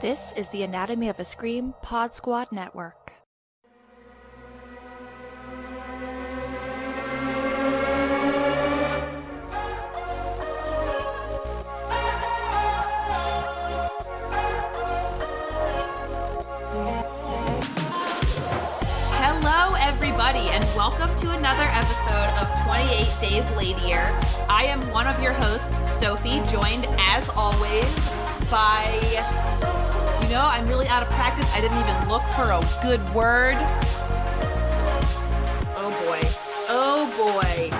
This is the Anatomy of a Scream Pod Squad Network. Hello, everybody, and welcome to another episode of 28 Days Ladier. I am one of your hosts, Sophie, joined as always by. Know, I'm really out of practice. I didn't even look for a good word. Oh boy. Oh boy.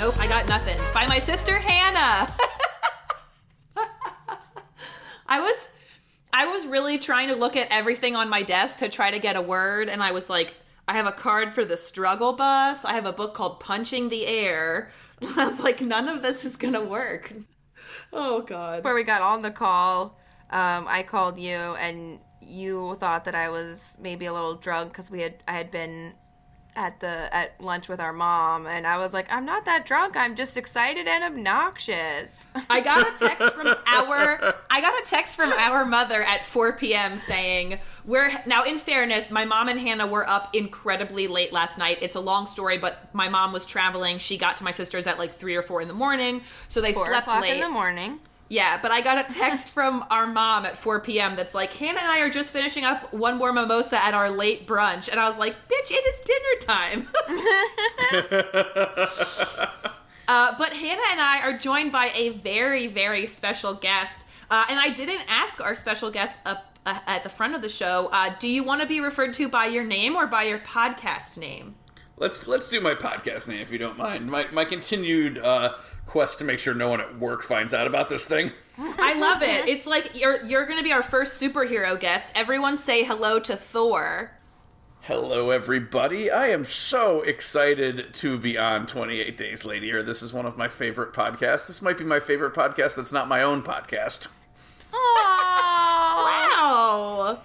Nope, I got nothing. By my sister Hannah. I was I was really trying to look at everything on my desk to try to get a word, and I was like, I have a card for the struggle bus. I have a book called Punching the Air. I was like, none of this is gonna work. Oh God. Before we got on the call, um, I called you and you thought that I was maybe a little drunk because we had I had been at the at lunch with our mom and I was like, I'm not that drunk. I'm just excited and obnoxious. I got a text from our I got a text from our mother at 4 p.m. saying we're now in fairness, my mom and Hannah were up incredibly late last night. It's a long story, but my mom was traveling. She got to my sister's at like three or four in the morning, so they slept late. in the morning. Yeah, but I got a text from our mom at 4 p.m. that's like, Hannah and I are just finishing up one more mimosa at our late brunch. And I was like, bitch, it is dinner time. uh, but Hannah and I are joined by a very, very special guest. Uh, and I didn't ask our special guest up uh, at the front of the show, uh, do you want to be referred to by your name or by your podcast name? Let's let's do my podcast name if you don't mind. My my continued uh, quest to make sure no one at work finds out about this thing. I love it. It's like you're you're going to be our first superhero guest. Everyone say hello to Thor. Hello, everybody. I am so excited to be on 28 Days Later. This is one of my favorite podcasts. This might be my favorite podcast that's not my own podcast. Oh, Wow.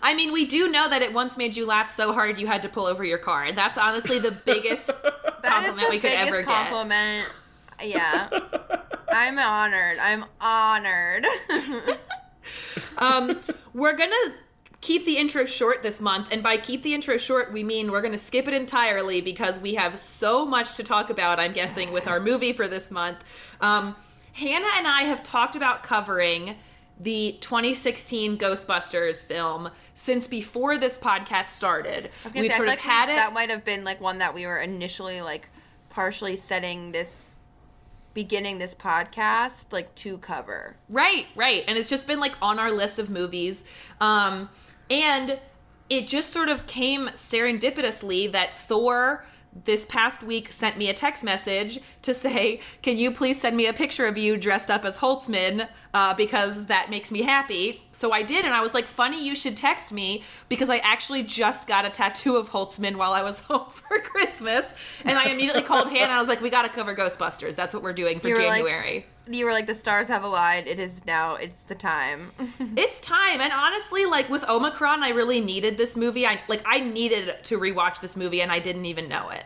I mean, we do know that it once made you laugh so hard you had to pull over your car. That's honestly the biggest That is compliment the we could biggest ever compliment. Yeah. I'm honored. I'm honored. Um, we're gonna keep the intro short this month, and by keep the intro short, we mean we're gonna skip it entirely because we have so much to talk about. I'm guessing with our movie for this month. Um, Hannah and I have talked about covering the 2016 Ghostbusters film since before this podcast started. I was gonna We've say, I sort of like had we- it. that might have been like one that we were initially like partially setting this beginning this podcast like to cover. Right, right. And it's just been like on our list of movies. Um, and it just sort of came serendipitously that Thor this past week sent me a text message to say, Can you please send me a picture of you dressed up as Holtzman? Uh, because that makes me happy. So I did, and I was like, Funny, you should text me because I actually just got a tattoo of Holtzman while I was home for Christmas. And I immediately called Hannah. I was like, We got to cover Ghostbusters. That's what we're doing for were like- January. You were like the stars have aligned. It is now. It's the time. It's time, and honestly, like with Omicron, I really needed this movie. I like I needed to rewatch this movie, and I didn't even know it.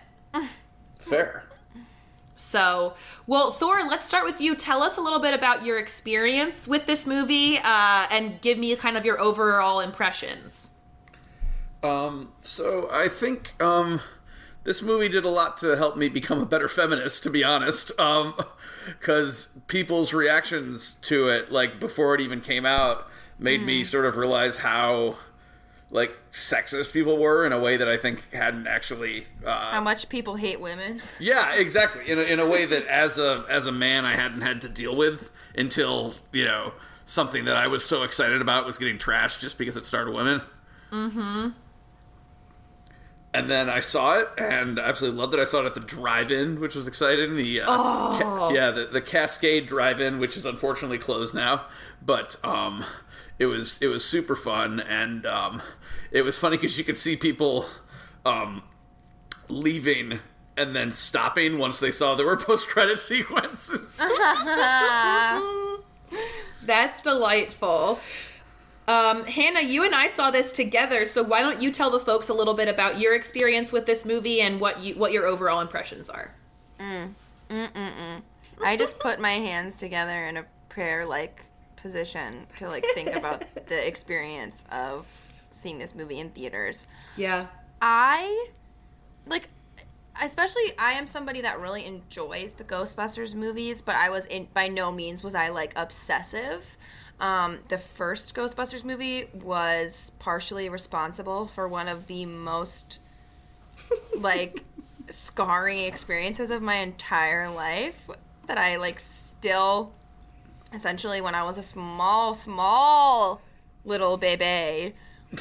Fair. So, well, Thor, let's start with you. Tell us a little bit about your experience with this movie, uh, and give me kind of your overall impressions. Um, so I think um, this movie did a lot to help me become a better feminist, to be honest. Um, because people's reactions to it, like before it even came out, made me sort of realize how like sexist people were in a way that I think hadn't actually. Uh, How much people hate women. yeah, exactly. In a, in a way that as a as a man I hadn't had to deal with until you know something that I was so excited about was getting trashed just because it starred women. Mm-hmm. And then I saw it and I absolutely loved it. I saw it at the drive-in, which was exciting. The uh, ca- yeah, the, the Cascade Drive-in, which is unfortunately closed now, but um, it was it was super fun and um, it was funny because you could see people um, leaving and then stopping once they saw there were post-credit sequences. That's delightful. Um, Hannah, you and I saw this together, so why don't you tell the folks a little bit about your experience with this movie and what you what your overall impressions are? Mm. I just put my hands together in a prayer like position to like think about the experience of seeing this movie in theaters. Yeah. I like especially I am somebody that really enjoys the Ghostbusters movies, but I was in by no means was I like obsessive. Um, the first Ghostbusters movie was partially responsible for one of the most like scarring experiences of my entire life that I like still essentially when I was a small small little baby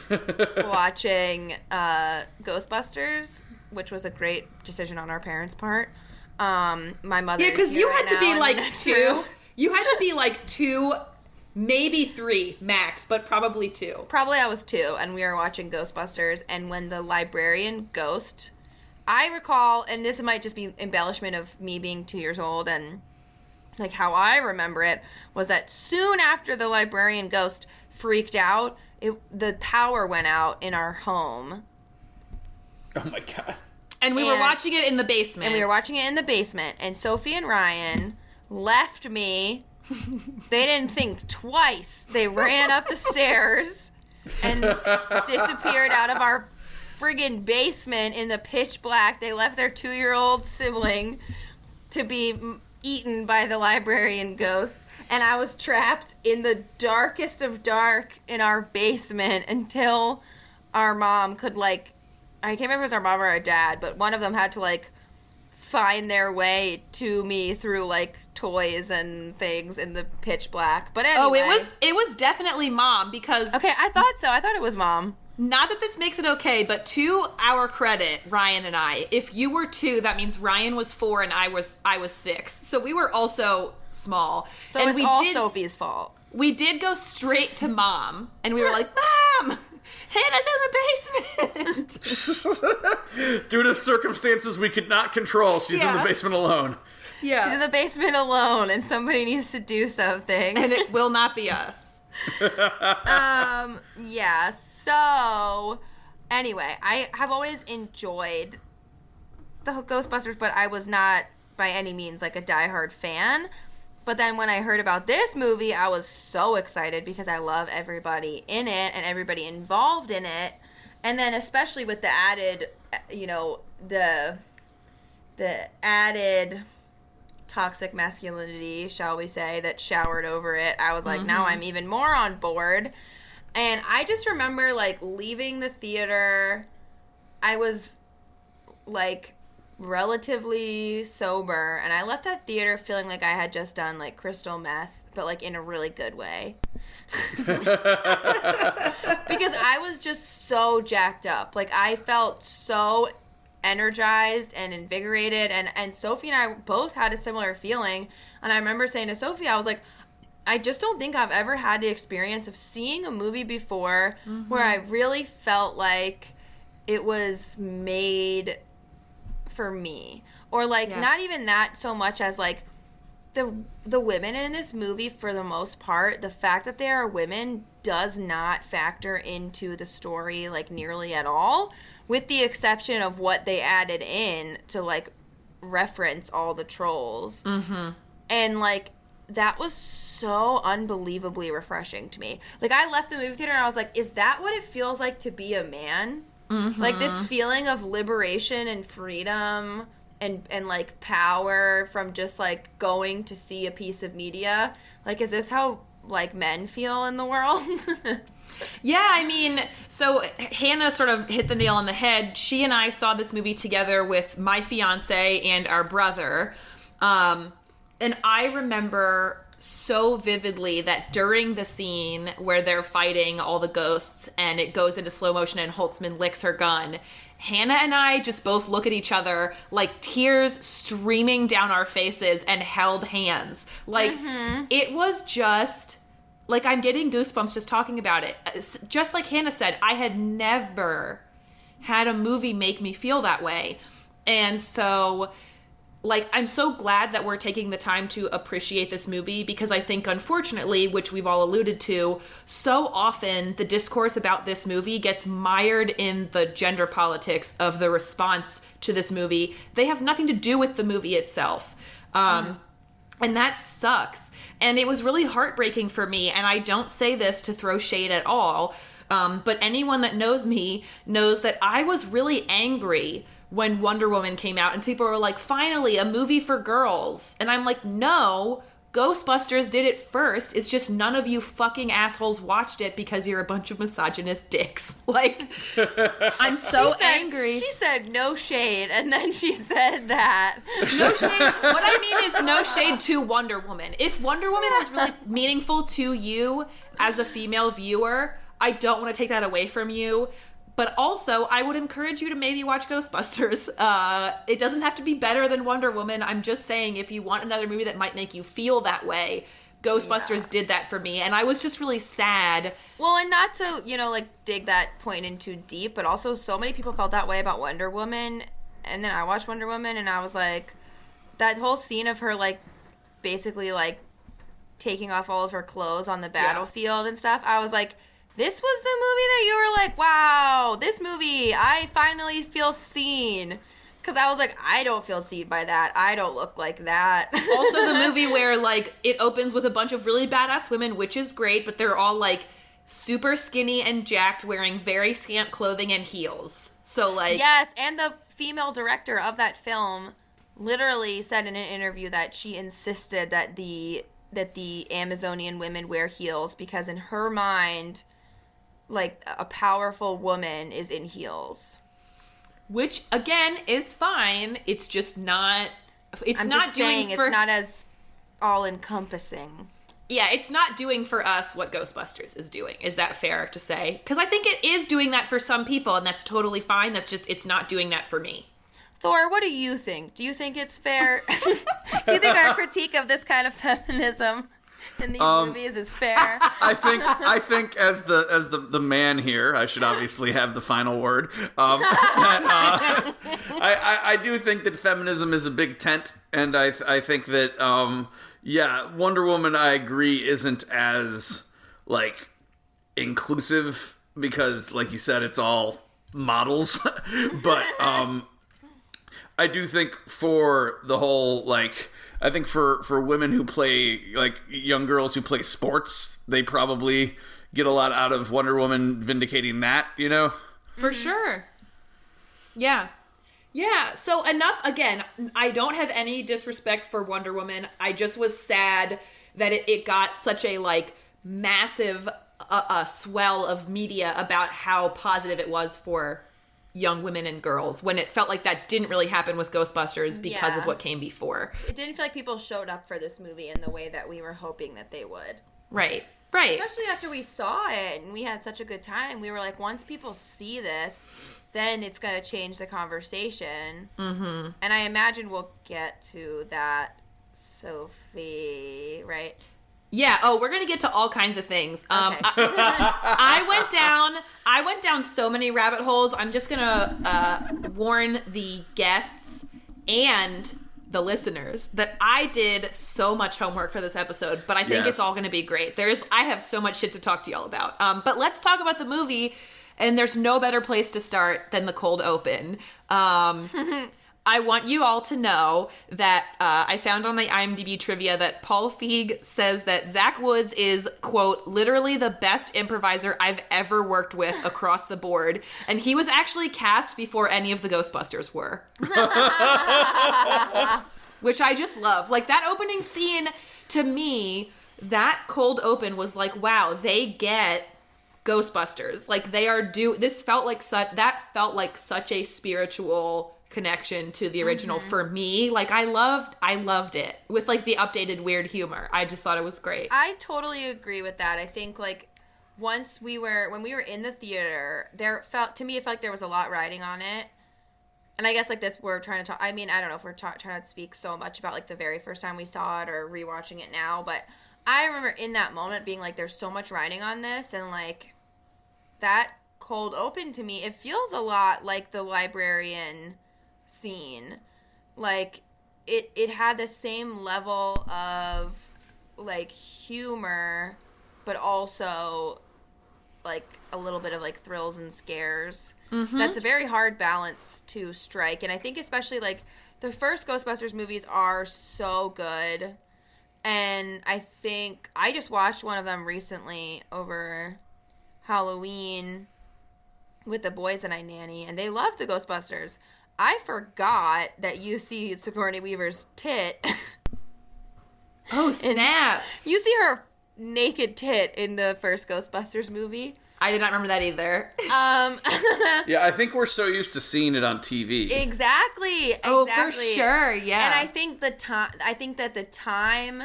watching uh, Ghostbusters, which was a great decision on our parents' part. Um, my mother. Yeah, because you had to be like two. You had to be like two, maybe three max, but probably two. Probably I was two, and we were watching Ghostbusters. And when the librarian ghost, I recall, and this might just be embellishment of me being two years old and like how I remember it was that soon after the librarian ghost freaked out, it the power went out in our home, Oh my god. And we were watching it in the basement. and we were watching it in the basement. And Sophie and Ryan left me. They didn't think twice. They ran up the stairs and disappeared out of our friggin' basement in the pitch black. They left their two year old sibling to be eaten by the librarian ghost. And I was trapped in the darkest of dark in our basement until our mom could, like, I can't remember if it was our mom or our dad, but one of them had to, like, find their way to me through, like, toys and things in the pitch black. But anyway. Oh, it was it was definitely mom because Okay, I thought so. I thought it was mom. not that this makes it okay, but to our credit, Ryan and I, if you were two, that means Ryan was four and I was I was six. So we were also small. So and it's all did, Sophie's fault. we did go straight to mom and we were like, Mom, Hannah's in the basement. Due to circumstances we could not control, she's in the basement alone. yeah. She's in the basement alone, and somebody needs to do something. and it will not be us. um, yeah. So, anyway, I have always enjoyed the Ghostbusters, but I was not by any means like a diehard fan. But then when I heard about this movie, I was so excited because I love everybody in it and everybody involved in it. And then especially with the added, you know, the the added toxic masculinity, shall we say, that showered over it. I was like, now mm-hmm. I'm even more on board. And I just remember like leaving the theater. I was like relatively sober and I left that theater feeling like I had just done like crystal meth, but like in a really good way. because I was just so jacked up. Like I felt so energized and invigorated and and Sophie and I both had a similar feeling and I remember saying to Sophie I was like I just don't think I've ever had the experience of seeing a movie before where mm-hmm. I really felt like it was made for me or like Yeah. not even that so much as like the the women in this movie for the most part the fact that they are women does not factor into the story like nearly at all with the exception of what they added in to like reference all the trolls mm-hmm. and like that was so unbelievably refreshing to me like i left the movie theater and i was like is that what it feels like to be a man like this feeling of liberation and freedom and and like power from just like going to see a piece of media like is this how like men feel in the world Yeah, I mean, so Hannah sort of hit the nail on the head. She and I saw this movie together with my fiance and our brother. Um, and I remember so vividly that during the scene where they're fighting all the ghosts and it goes into slow motion and Holtzman licks her gun, Hannah and I just both look at each other like tears streaming down our faces and held hands. Like, mm-hmm. it was just like I'm getting goosebumps just talking about it. Uh, just like Hannah said, I had never had a movie make me feel that way. And so like I'm so glad that we're taking the time to appreciate this movie because I think unfortunately, which we've all alluded to, so often the discourse about this movie gets mired in the gender politics of the response to this movie. They have nothing to do with the movie itself. Um And that sucks. And it was really heartbreaking for me. And I don't say this to throw shade at all. Um, but anyone that knows me knows that I was really angry when Wonder Woman came out and people were like, finally, a movie for girls. And I'm like, no, Ghostbusters did it first. It's just none of you fucking assholes watched it because you're a bunch of misogynist dicks. Like, I'm so She said- angry. She said no shade, and then she said that. no shade. What I mean is no shade to Wonder Woman. If Wonder Woman was really meaningful to you as a female viewer, I don't want to take that away from you. But also, I would encourage you to maybe watch Ghostbusters. Uh, it doesn't have to be better than Wonder Woman. I'm just saying, if you want another movie that might make you feel that way, Ghostbusters Yeah. did that for me. And I was just really sad. Well, and not to, you know, like dig that point in too deep, but also so many people felt that way about Wonder Woman. And then I watched Wonder Woman and I was like, that whole scene of her, like, basically, like, taking off all of her clothes on the battlefield and stuff, I was like, this was the movie that you were like, wow, this movie, I finally feel seen. Because I was like, I don't feel seen by that. I don't look like that. also the movie where like it opens with a bunch of really badass women which is great but they're all like super skinny and jacked wearing very scant clothing and heels so like Yes, and the female director of that film literally said in an interview that she insisted that the that the Amazonian women wear heels because in her mind like a powerful woman is in heels. which again is fine it's just not it's I'm not just doing saying for it's not as all encompassing. yeah it's not doing for us what ghostbusters is doing is that fair to say because i think it is doing that for some people and that's totally fine that's just it's not doing that for me Thor, what do you think? Do you think it's fair? do you think our critique of this kind of feminism in these Um, movies is fair? I think I think as the as the the man here, I should obviously have the final word. Um, that, uh, I, I I do think that feminism is a big tent, and I I think that um yeah, Wonder Woman, I agree, isn't as like inclusive because, like you said, it's all models, but um. I do think for the whole like I think for for women who play like young girls who play sports, they probably get a lot out of Wonder Woman vindicating that, you know? For sure. Yeah. Yeah. So enough again, I don't have any disrespect for Wonder Woman. I just was sad that it, it got such a like massive uh, uh, swell of media about how positive it was for young women and girls when it felt like that didn't really happen with Ghostbusters because Yeah. of what came before. it didn't feel like people showed up for this movie in the way that we were hoping that they would. Right. Right. especially after we saw it and we had such a good time we were like once people see this then it's going to change the conversation mm-hmm. and i imagine we'll get to that sophie right Yeah. Oh, we're gonna get to all kinds of things. Um, I, I went down. I went down so many rabbit holes. I'm just gonna uh, warn the guests and the listeners that I did so much homework for this episode, but I think Yes. it's all gonna be great. There's. I have so much shit to talk to y'all about. Um, but let's talk about the movie. And there's no better place to start than the cold open. Um, I want you all to know that uh, I found on the IMDb trivia that Paul Feig says that Zach Woods is, quote, literally the best improviser I've ever worked with across the board. And he was actually cast before any of the Ghostbusters were. Which I just love. Like that opening scene, to me, that cold open was like, wow, they get Ghostbusters. Like they are do this felt like such that felt like such a spiritual connection to the original mm-hmm. for me. Like I loved I loved it with like the updated weird humor. I just thought it was great. i totally agree with that i think like once we were when we were in the theater there felt to me it felt like there was a lot riding on it and I guess like this, we're trying to talk. I mean, I don't know if we're ta- trying to speak so much about like the very first time we saw it or rewatching it now, but I remember in that moment being like, "There's so much riding on this," and like that cold open to me, it feels a lot like the librarian scene. Like it, it had the same level of like humor, but also like a little bit of like thrills and scares. Mm-hmm. That's a very hard balance to strike, and I think especially like the first Ghostbusters movies are so good, and I think I just watched one of them recently over Halloween with the boys that I nanny, and they love the Ghostbusters. I forgot that you see Sigourney Weaver's tit. Oh snap! you see her naked tit in the first Ghostbusters movie. I did not remember that either. Um, Yeah, I think we're so used to seeing it on TV. exactly. Oh, for sure, yeah. And I think the time, I think that the time,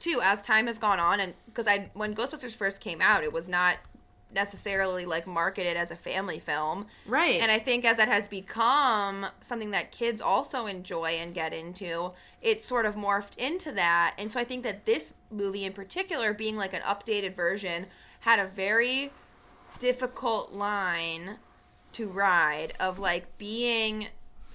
too, as time has gone on, and because I, when Ghostbusters first came out, it was not necessarily like marketed as a family film, Right. And I think as it has become something that kids also enjoy and get into, it's sort of morphed into that. And so I think that this movie in particular, being like an updated version, had a very difficult line to ride of like being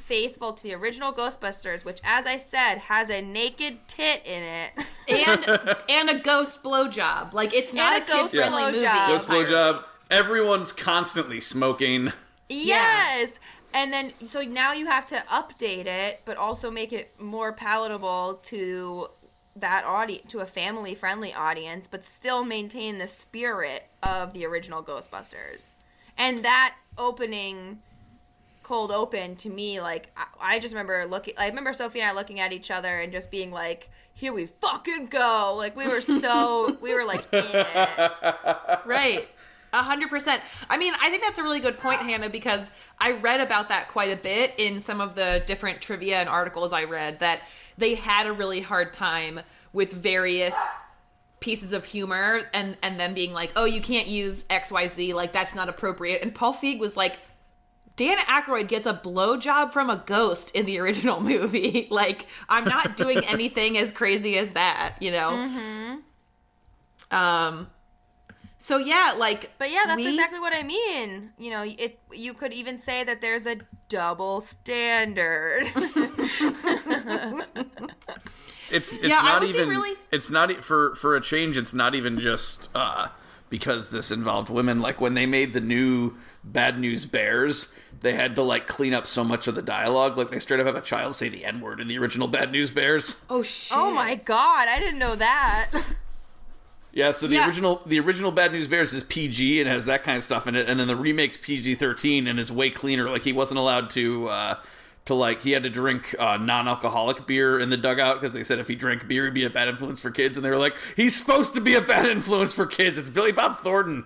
faithful to the original Ghostbusters, which, as I said, has a naked tit in it. and and a ghost blowjob. Like it's not And a, a ghost kid friendly blowjob. movie. Ghost entirely. blowjob. Everyone's constantly smoking. yes. And then, so now you have to update it, but also make it more palatable to that audience, to a family friendly audience, but still maintain the spirit of the original Ghostbusters. And that opening cold open to me like I, I just remember looking i remember sophie and i looking at each other and just being like here we fucking go like we were so we were like in it Right. A hundred percent. I mean, I think that's a really good point, Hannah, because I read about that quite a bit in some of the different trivia and articles I read that they had a really hard time with various pieces of humor and and them being like, oh, you can't use X Y Z, like that's not appropriate. And Paul Feig was like. Dan Aykroyd gets a blowjob from a ghost in the original movie. like, I'm not doing anything as crazy as that, you know? Um, so yeah, like, But yeah, that's we- exactly what I mean. You know, it you could even say that there's a double standard. It's it's Yeah, not even really- it's not e- for for a change. It's not even just uh, because this involved women. Like when they made the new Bad News Bears, they had to like clean up so much of the dialogue. Like they straight up have a child say the N word in the original Bad News Bears. Oh shit! oh my god, I didn't know that. Yeah, so the Yeah. original the original Bad News Bears is PG and has that kind of stuff in it, and then the remake's PG thirteen and is way cleaner. Like he wasn't allowed to uh, to like he had to drink uh, non alcoholic beer in the dugout because they said if he drank beer he'd be a bad influence for kids, and they were like he's supposed to be a bad influence for kids. It's Billy Bob Thornton.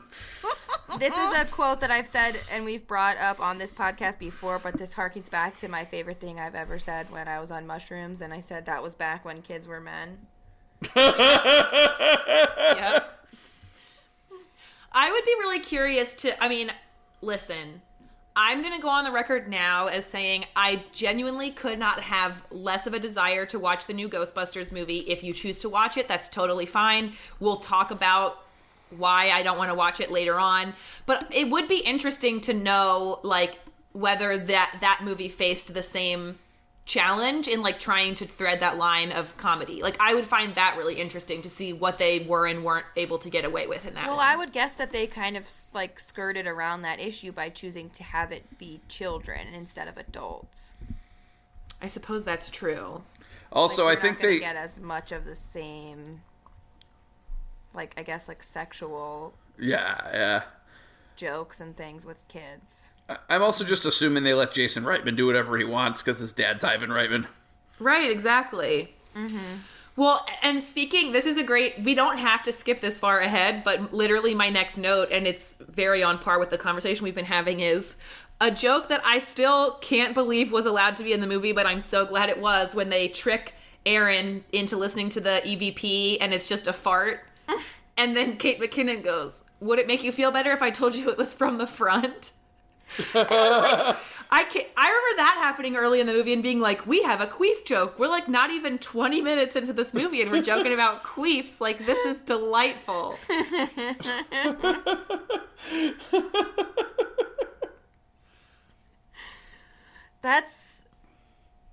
This is a quote that I've said and we've brought up on this podcast before, but this harkens back to my favorite thing I've ever said when I was on mushrooms, and I said that was back when kids were men. Yep. I would be really curious to. I mean, listen. I'm going to go on the record now as saying I genuinely could not have less of a desire to watch the new Ghostbusters movie. If you choose to watch it, that's totally fine. We'll talk about why I don't want to watch it later on. But it would be interesting to know like whether that that movie faced the same challenge in like trying to thread that line of comedy. Like I would find that really interesting to see what they were and weren't able to get away with in that. Well, one. I would guess that they kind of like skirted around that issue by choosing to have it be children instead of adults. I suppose that's true. Also, Like, I think they get as much of the same, like I guess like sexual yeah yeah. jokes and things with kids. I- I'm also just assuming they let Jason Reitman do whatever he wants because his dad's Ivan Reitman. Right, exactly. Mm-hmm. Well, and speaking, this is a great. We don't have to skip this far ahead, but literally, my next note, and it's very on par with the conversation we've been having, is a joke that I still can't believe was allowed to be in the movie, but I'm so glad it was when they trick Erin into listening to the EVP and it's just a fart. and then Kate McKinnon goes, Would it make you feel better if I told you it was from the front? I can I remember that happening early in the movie and being like, "We have a queef joke." We're like not even twenty minutes into this movie and we're joking about queefs. Like this is delightful. That's,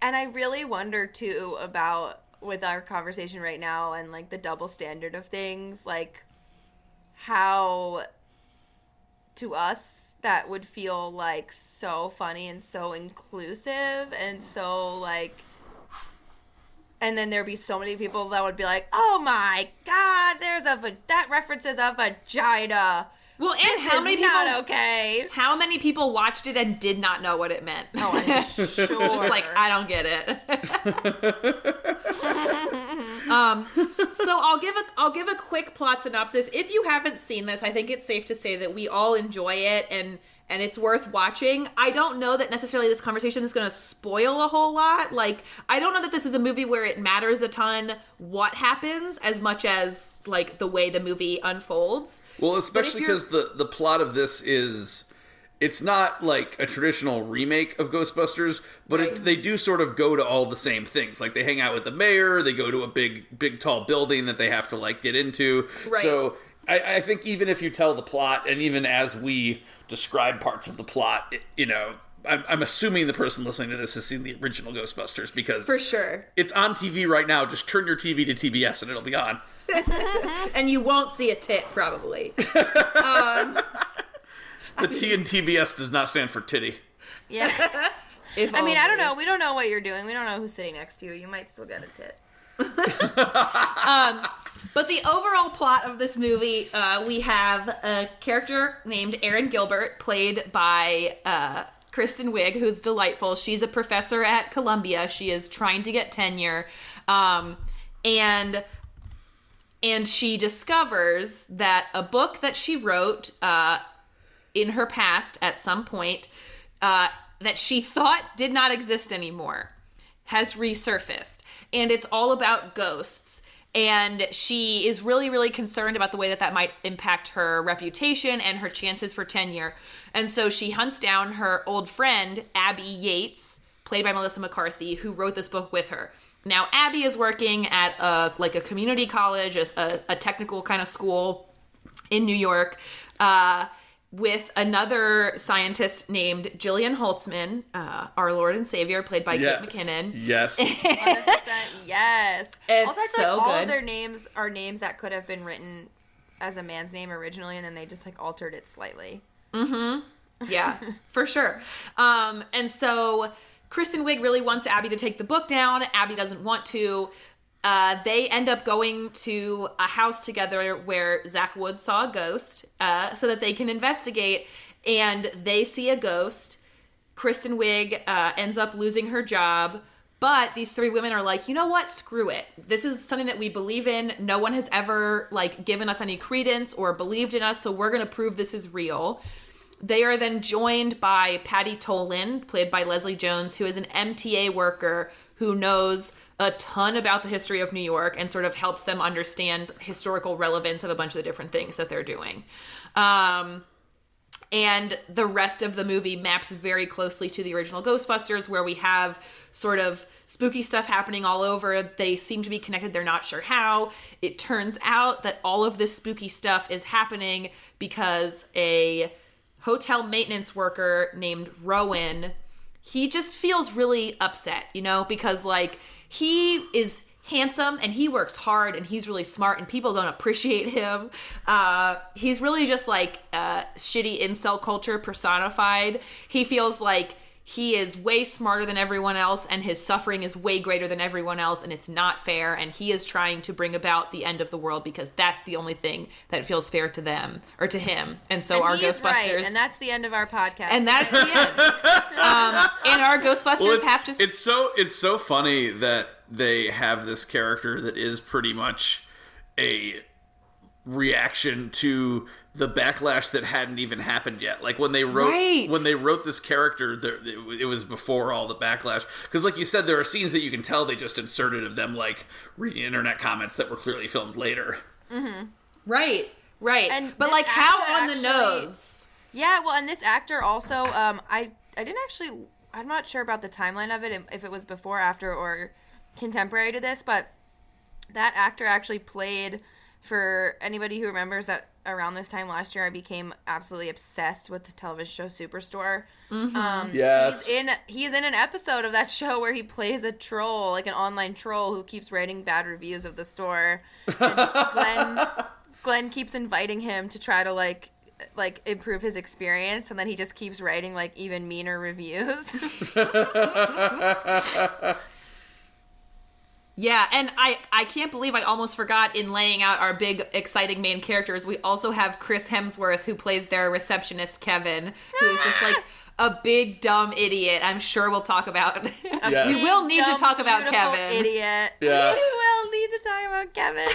and I really wonder too about with our conversation right now and like the double standard of things, like how to us that would feel like so funny and so inclusive and so like and then there'd be so many people that would be like, "Oh my god, there's a that references a vagina." Well, and This how is many people? not okay. How many people watched it and did not know what it meant? Oh, I'm sure. Just like I don't get it. um, so I'll give a I'll give a quick plot synopsis. If you haven't seen this, I think it's safe to say that we all enjoy it and and it's worth watching. I don't know that necessarily this conversation is going to spoil a whole lot. Like I don't know that this is a movie where it matters a ton what happens as much as like the way the movie unfolds. Well, especially because the the plot of this is it's not like a traditional remake of Ghostbusters, but it, they do sort of go to all the same things. Like they hang out with the mayor, they go to a big big tall building that they have to like get into. Right. So I, I think even if you tell the plot, and even as we describe parts of the plot, it, you know. I'm, I'm assuming the person listening to this has seen the original Ghostbusters because For sure. it's on TV right now. Just turn your TV to TBS and it'll be on. And you won't see a tit probably. Um, the T in TBS does not stand for titty. Yeah. If I mean, I don't know. We don't know what you're doing. We don't know who's sitting next to you. You might still get a tit. Um, But the overall plot of this movie, uh, we have a character named Erin Gilbert, played by uh, Kristen Wiig, who's delightful. She's a professor at Columbia. She is trying to get tenure, um, and and she discovers that a book that she wrote uh, in her past at some point uh, that she thought did not exist anymore has resurfaced and it's all about ghosts and she is really really concerned about the way that that might impact her reputation and her chances for tenure. And so she hunts down her old friend abby yates played by melissa mccarthy who wrote this book with her. Now abby is working at a like a community college a, a, technical kind of school in New York. Uh, with another scientist named Jillian Holtzman, uh, our Lord and Savior, played by Yes. Kate McKinnon. Yes. 100%. yes. It's also, I feel so like all good. of their names are names that could have been written as a man's name originally, and then they just like altered it slightly. yeah, for sure. Um, and so Kristen Wiig really wants Abby to take the book down. Abby doesn't want to. Uh, they end up going to a house together where Zach Wood saw a ghost uh, so that they can investigate. And they see a ghost. Kristen Wiig uh, ends up losing her job. But these three women are like, you know what? Screw it. This is something that we believe in. No one has ever like given us any credence or believed in us, so we're gonna prove this is real. They are then joined by Patty Tolan, played by Leslie Jones, who is an MTA worker who knows a ton about the history of New York and sort of helps them understand historical relevance of a bunch of the different things that they're doing. Um, and the rest of the movie maps very closely to the original Ghostbusters, where we have sort of spooky stuff happening all over. They seem to be connected, they're not sure how. It turns out that all of this spooky stuff is happening because a hotel maintenance worker named Rowan he just feels really upset, you know, because like he is handsome and he works hard and he's really smart and people don't appreciate him. Uh, he's really just like uh, shitty incel culture personified. He feels like he is way smarter than everyone else and his suffering is way greater than everyone else and it's not fair and he is trying to bring about the end of the world because that's the only thing that feels fair to them or to him. And so and our Ghostbusters right, and that's the end of our podcast. and that's the end. um, and our Ghostbusters Well, have to. it's so it's so funny that they have this character that is pretty much a reaction to the backlash that hadn't even happened yet. Like when they wrote Right. when they wrote this character, there, it, it was before all the backlash. Because, like you said, there are scenes that you can tell they just inserted of them like reading internet comments that were clearly filmed later. right, right. And but like how actor on the actually- nose? Yeah, well, and this actor also, um, I I didn't actually, I'm not sure about the timeline of it, if it was before, after, or contemporary to this, but that actor actually played for anybody who remembers that around this time last year, I became absolutely obsessed with the television show Superstore. Um, Yes. he's in he's in an episode of that show where he plays a troll, like an online troll who keeps writing bad reviews of the store. And Glenn Glenn keeps inviting him to try to like like improve his experience and then he just keeps writing like even meaner reviews. Yeah, and I I can't believe I almost forgot in laying out our big exciting main characters. We also have Chris Hemsworth who plays their receptionist Kevin, who is just like a big dumb idiot. I'm sure we'll talk about. Yes. we will need Dumb, to talk about Kevin. Idiot. Yeah. We will need to talk about Kevin.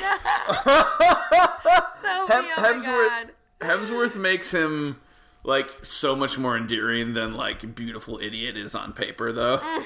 so Hem- oh Hemsworth god. Hemsworth makes him like so much more endearing than like beautiful idiot is on paper though. Mm.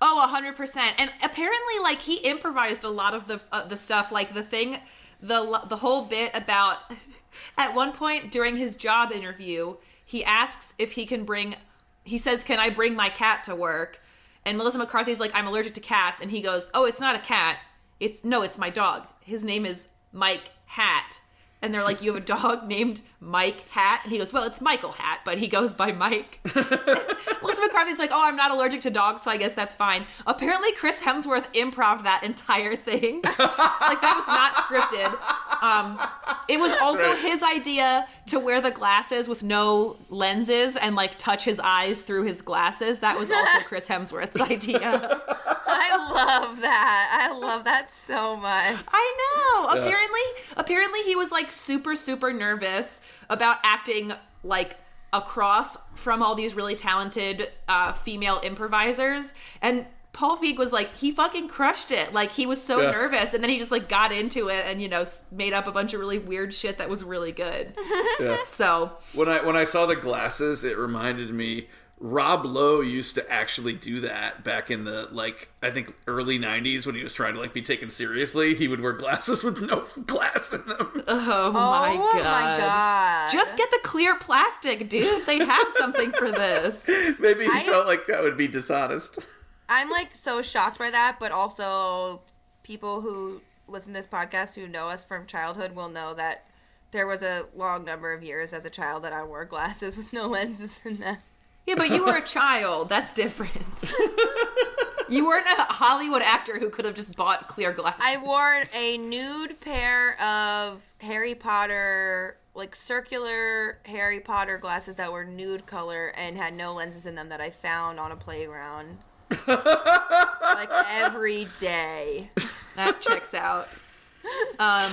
Oh, 100%. And apparently like he improvised a lot of the uh, the stuff like the thing the the whole bit about at one point during his job interview, he asks if he can bring he says, "Can I bring my cat to work?" And Melissa McCarthy's like, "I'm allergic to cats." And he goes, "Oh, it's not a cat. It's no, it's my dog. His name is Mike Hat." And they're like, "You have a dog named Mike Hat?" And he goes, "Well, it's Michael Hat, but he goes by Mike." Melissa McCarthy's like, "Oh, I'm not allergic to dogs, so I guess that's fine." Apparently, Chris Hemsworth improv that entire thing. like that was not scripted. Um, it was also Right. his idea to wear the glasses with no lenses and like touch his eyes through his glasses. That was also Chris Hemsworth's idea. I love that. I love that so much. I know. Yeah. Apparently, apparently he was like super super nervous about acting like across from all these really talented uh, female improvisers and Paul Feig was like he fucking crushed it. Like he was so Yeah. nervous and then he just like got into it and you know made up a bunch of really weird shit that was really good. Yeah. So, When I when I saw the glasses, it reminded me Rob Lowe used to actually do that back in the like I think early '90s when he was trying to like be taken seriously. He would wear glasses with no glass in them. oh, Oh my god. my god. Just get the clear plastic, dude. They have something for this. Maybe he I- felt like that would be dishonest. I'm like so shocked by that, but also people who listen to this podcast who know us from childhood will know that there was a long number of years as a child that I wore glasses with no lenses in them. Yeah, but you were a child. That's different. you weren't a Hollywood actor who could have just bought clear glasses. I wore a nude pair of Harry Potter, like circular Harry Potter glasses that were nude color and had no lenses in them that I found on a playground. like every day. that checks out. Um,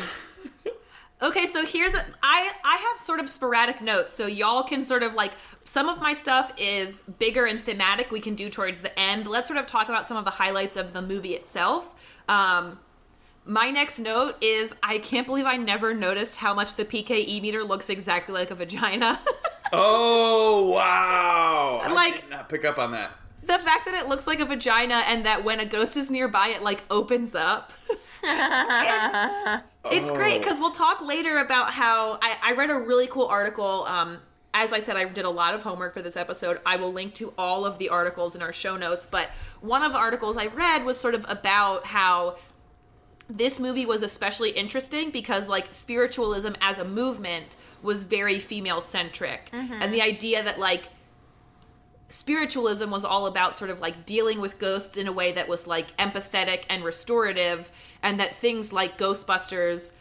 okay, so here's a, I I have sort of sporadic notes, so y'all can sort of like some of my stuff is bigger and thematic. We can do towards the end. Let's sort of talk about some of the highlights of the movie itself. Um, my next note is I can't believe I never noticed how much the PKE meter looks exactly like a vagina. Oh wow! I Like- did not pick up on that. The fact that it looks like a vagina and that when a ghost is nearby it like opens up. It- it's great because we'll talk later about how I, I read a really cool article um as i said i did a lot of homework for this episode. I will link to all of the articles in our show notes but one of the articles i read was sort of about how this movie was especially interesting because like spiritualism as a movement was very female centric and the idea that like spiritualism was all about sort of like dealing with ghosts in a way that was like empathetic and restorative and that things like ghostbusters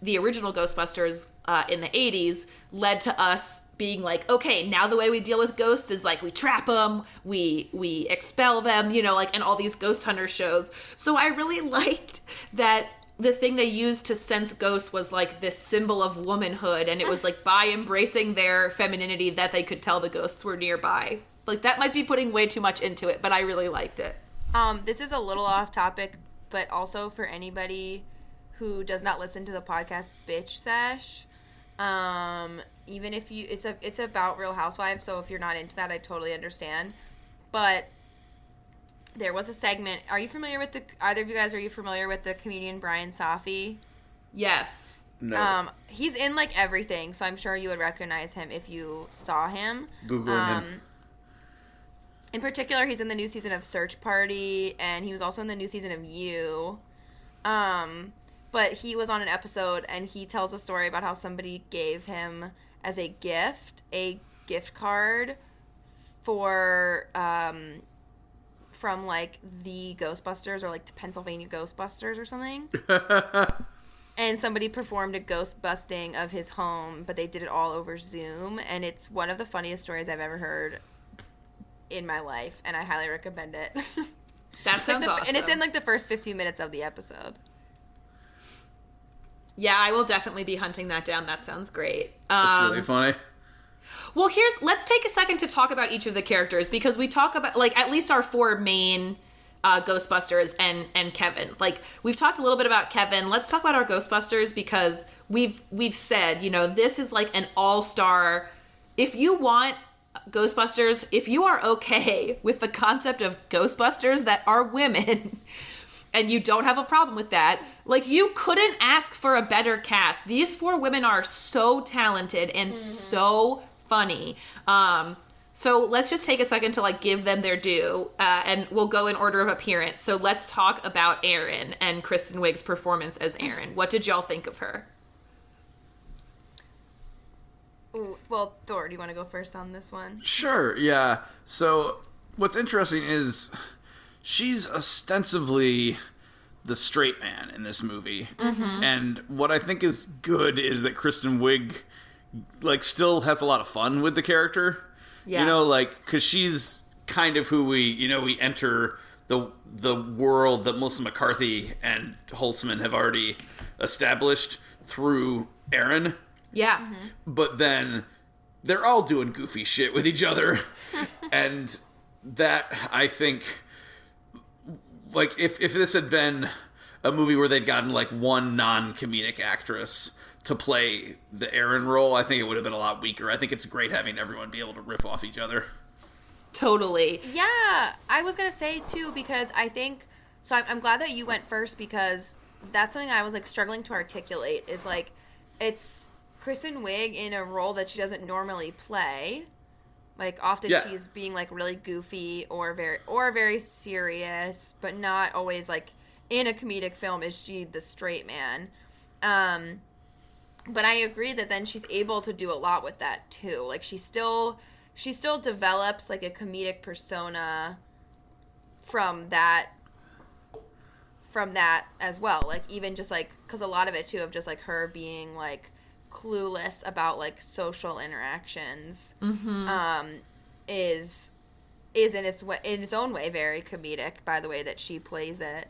the original ghostbusters uh, in the 80s led to us being like okay now the way we deal with ghosts is like we trap them we we expel them you know like and all these ghost hunter shows. So i really liked that the thing they used to sense ghosts was like this symbol of womanhood and it was like by embracing their femininity that they could tell the ghosts were nearby like that might be putting way too much into it but i really liked it Um, this is a little off topic, but also for anybody who does not listen to the podcast Bitch Sesh. Um, even if you it's a it's about Real Housewives, so if you're not into that, I totally understand. But there was a segment. Are you familiar with the either of you guys? Are you familiar with the comedian Brian Safi? yes No. Um, he's in like everything, so I'm sure you would recognize him if you saw him. Googling um, him. In particular, he's in the new season of Search Party, and he was also in the new season of You. Um, but he was on an episode, and he tells a story about how somebody gave him as a gift a gift card for um, from like the Ghostbusters or like the Pennsylvania Ghostbusters or something. and somebody performed a ghost busting of his home, but they did it all over Zoom, and it's one of the funniest stories I've ever heard in my life, and I highly recommend it. That It's like sounds the- awesome. And it's in like the first 15 minutes of the episode. yeah, I will definitely be hunting that down. That sounds great. It's Um, really funny. Well, here's let's take a second to talk about each of the characters because we talk about like at least our four main uh, Ghostbusters and and Kevin. Like we've talked a little bit about Kevin. Let's talk about our Ghostbusters because we've we've said you know this is like an all star. If you want Ghostbusters, if you are okay with the concept of Ghostbusters that are women. And you don't have a problem with that. Like, you couldn't ask for a better cast. These four women are so talented and so funny. Um, so let's just take a second to like give them their due, uh, and we'll go in order of appearance. So let's talk about Erin and Kristen Wiig's performance as Erin. What did y'all think of her? Ooh, well, Thor, do you want to go first on this one? Sure, yeah. So what's interesting is she's ostensibly the straight man in this movie. Mm-hmm. And what I think is good is that Kristen Wiig like still has a lot of fun with the character. Yeah. You know, like cuz she's kind of who we, you know, we enter the the world that Melissa McCarthy and Holtzman have already established through Erin Yeah, mm-hmm. but then they're all doing goofy shit with each other and that i think like if if this had been a movie where they'd gotten like one non-comedic actress to play the Erin role, I think it would have been a lot weaker. I think it's great having everyone be able to riff off each other. totally. Yeah, I was gonna say too because I think so. I'm, I'm glad that you went first because that's something I was like struggling to articulate. Is like it's Kristen Wiig in a role that she doesn't normally play. Like often Yeah. she's being like really goofy or very or very serious, but not always like in a comedic film is she the straight man. Um, but I agree that then she's able to do a lot with that too. Like she still she still develops like a comedic persona from that from that as well. Like even just like cuz a lot of it too of just like her being like clueless about like social interactions um is is in its way in its own way very comedic by the way that she plays it.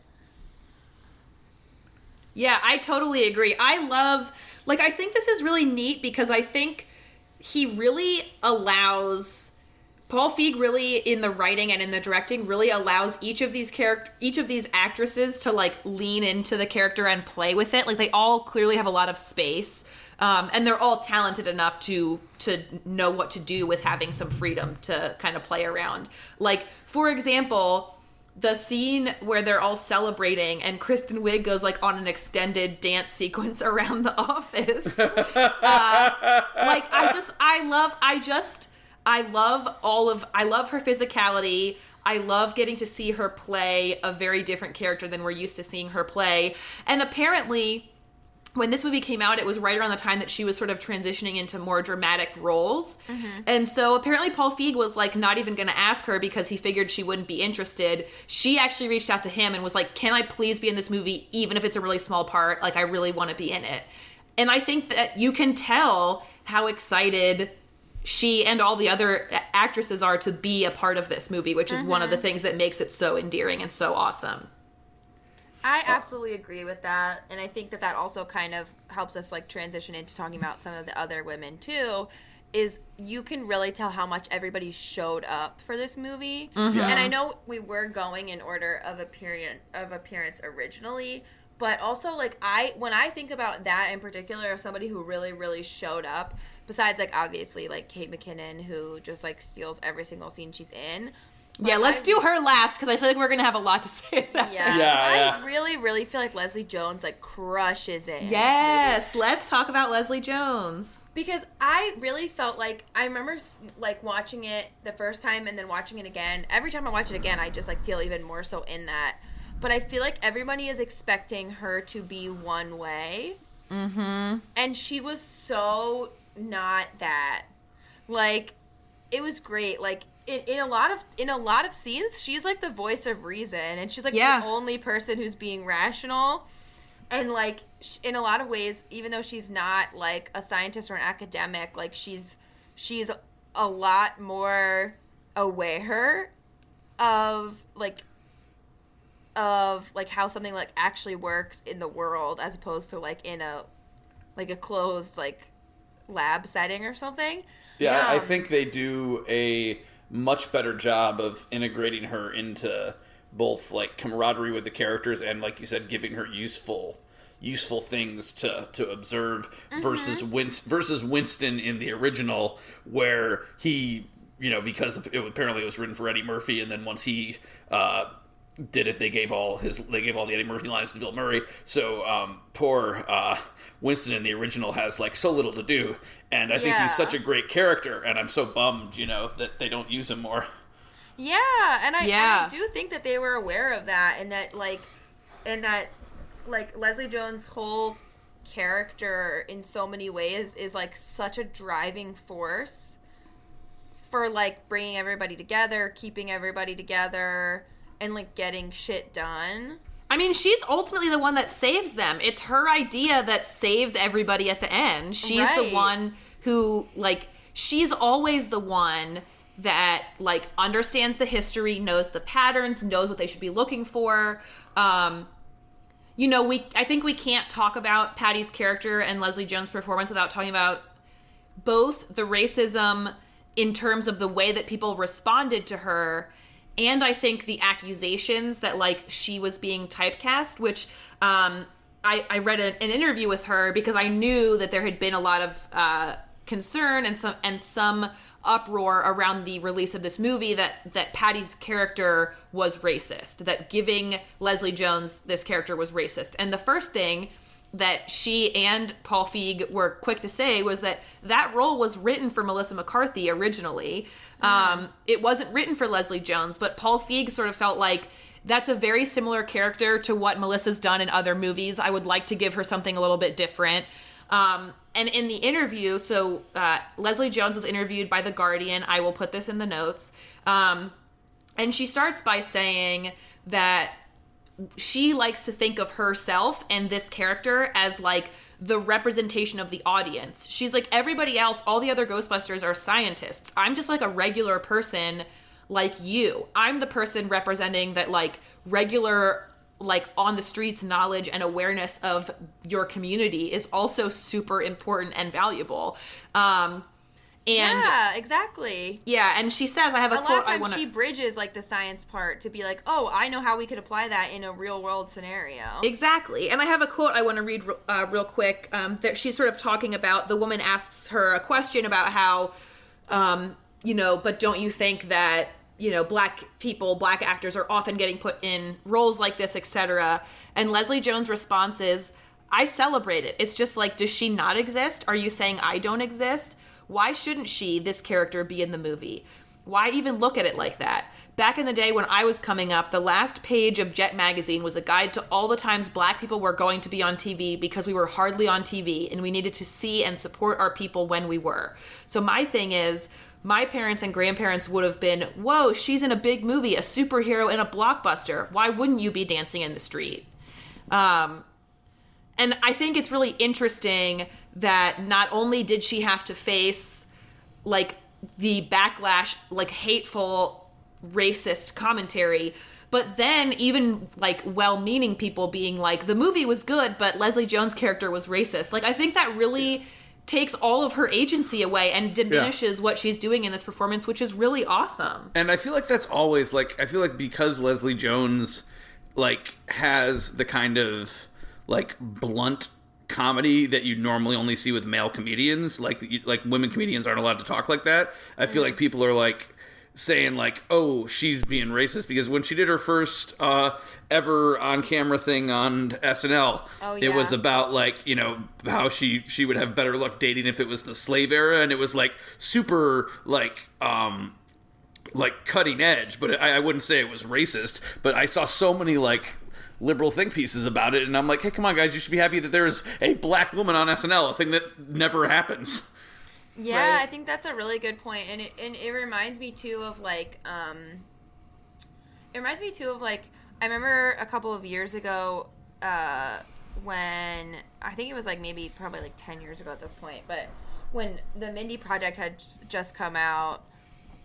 Yeah, I totally agree. I love like I think this is really neat because I think he really allows Paul Feig really in the writing and in the directing really allows each of these character each of these actresses to like lean into the character and play with it. Like they all clearly have a lot of space. Um, and they're all talented enough to to know what to do with having some freedom to kind of play around. Like for example, the scene where they're all celebrating and Kristen Wiig goes like on an extended dance sequence around the office. uh, like I just I love I just I love all of I love her physicality. I love getting to see her play a very different character than we're used to seeing her play. And apparently when this movie came out, it was right around the time that she was sort of transitioning into more dramatic roles. Mm-hmm. And so apparently Paul Feig was like not even going to ask her because he figured she wouldn't be interested. She actually reached out to him and was like, "Can I please be in this movie even if it's a really small part? Like I really want to be in it." And I think that you can tell how excited she and all the other actresses are to be a part of this movie, which is one of the mm-hmm. things that makes it so endearing and so awesome. I absolutely agree with that, and I think that that also kind of helps us like transition into talking about some of the other women too. Is you can really tell how much everybody showed up for this movie, mm-hmm. and I know we were going in order of appearance of appearance originally, but also like I when I think about that in particular, somebody who really really showed up. Besides, like obviously, like Kate McKinnon, who just like steals every single scene she's in. Yeah, let's I- do her last because I feel like we're gonna have a lot to say. About Yeah, Yeah, I yeah. really, really feel like Leslie Jones like crushes it. in this movie. Yes, let's talk about Leslie Jones. because I really felt like I remember like watching it the first time and then watching it again. Every time I watch it again, I just like feel even more so in that. But I feel like everybody is expecting her to be one way, mm-hmm. and she was so not that. Like, it was great. Like in, in a lot of in a lot of scenes, she's like the voice of reason, and she's like Yeah. the only person who's being rational and like in a lot of ways even though she's not like a scientist or an academic like she's she's a lot more aware of like of like how something like actually works in the world as opposed to like in a like a closed like lab setting or something. Yeah, I- I Um, think they do a much better job of integrating her into both like camaraderie with the characters and like you said giving her useful useful things to to observe versus Winst- versus Winston in the original where he you know because it, apparently it was written for Eddie Murphy and then once he uh did it. They gave all his they gave all the Eddie Murphy lines to Bill Murray. So um poor uh Winston in the original has like so little to do. And I think Yeah. he's such a great character and I'm so bummed you know that they don't use him more. Yeah, and I, Yeah. and I do think that they were aware of that, and that like, and that like Leslie Jones' whole character in so many ways is like such a driving force for like bringing everybody together, keeping everybody together, and like getting shit done. I mean, she's ultimately the one that saves them. It's her idea that saves everybody at the end. She's the one who, like, she's always the one that, like, understands the history, knows the patterns, knows what they should be looking for. Um, you know, we I think we can't talk about Patty's character and Leslie Jones' performance without talking about both the racism in terms of the way that people responded to her and i think the accusations that like she was being typecast which um i i read an, an interview with her because i knew that there had been a lot of uh concern and some and some uproar around the release of this movie that that Patty's character was racist that giving Leslie Jones this character was racist. And the first thing that she and Paul Feig were quick to say was that that role was written for Melissa McCarthy originally. Um, it wasn't written for Leslie Jones, but Paul Feig sort of felt like that's a very similar character to what Melissa's done in other movies. I would like to give her something a little bit different. Um, and in the interview, so uh, Leslie Jones was interviewed by The Guardian. I will put this in the notes. Um, and she starts by saying that she likes to think of herself and this character as like the representation of the audience. She's like everybody else, all the other Ghostbusters are scientists. I'm just like a regular person like you. I'm the person representing that like regular like on the streets knowledge and awareness of your community is also super important and valuable. Um and yeah, exactly. yeah, and she says I have a, A lot of I times want she bridges like the science part to be like, oh, I know how we could apply that in a real world scenario. Exactly. And I have a quote I want to read uh, real quick um, that she's sort of talking about. The woman asks her a question about how, um, you know, but don't you think that, you know, black people, black actors are often getting put in roles like this, etc. And Leslie Jones' response is, I celebrate it. It's just like, does she not exist? Are you saying I don't exist? Why shouldn't she, this character, be in the movie? Why even look at it like that? Back in the day when I was coming up, the last page of Jet Magazine was a guide to all the times black people were going to be on TV because we were hardly on TV and we needed to see and support our people when we were. So my thing is, my parents and grandparents would have been, whoa, she's in a big movie, a superhero in a blockbuster. Why wouldn't you be dancing in the street? Um, and I think it's really interesting that not only did she have to face like the backlash, like hateful, racist commentary, but then even like well meaning people being like, the movie was good, but Leslie Jones' character was racist. Like, I think that really takes all of her agency away and diminishes what she's doing in this performance, which is really awesome. And I feel like that's always like I feel like because Leslie Jones like has the kind of like blunt comedy that you normally only see with male comedians, like like women comedians aren't allowed to talk like that. I feel like people are like saying like, "Oh, she's being racist," because when she did her first uh, ever on camera thing on SNL, Oh, it was about like you know how she she would have better luck dating if it was the slave era, and it was like super like um like cutting edge, but I, I wouldn't say it was racist. But I saw so many like liberal think pieces about it, and I'm like, hey, come on, guys, you should be happy that there is a black woman on SNL, a thing that never happens. Yeah, Right. I think that's a really good point, and it and it reminds me too of like um, it reminds me too of like I remember a couple of years ago uh, when I think it was like maybe probably like ten years ago at this point, but when the Mindy Project had just come out,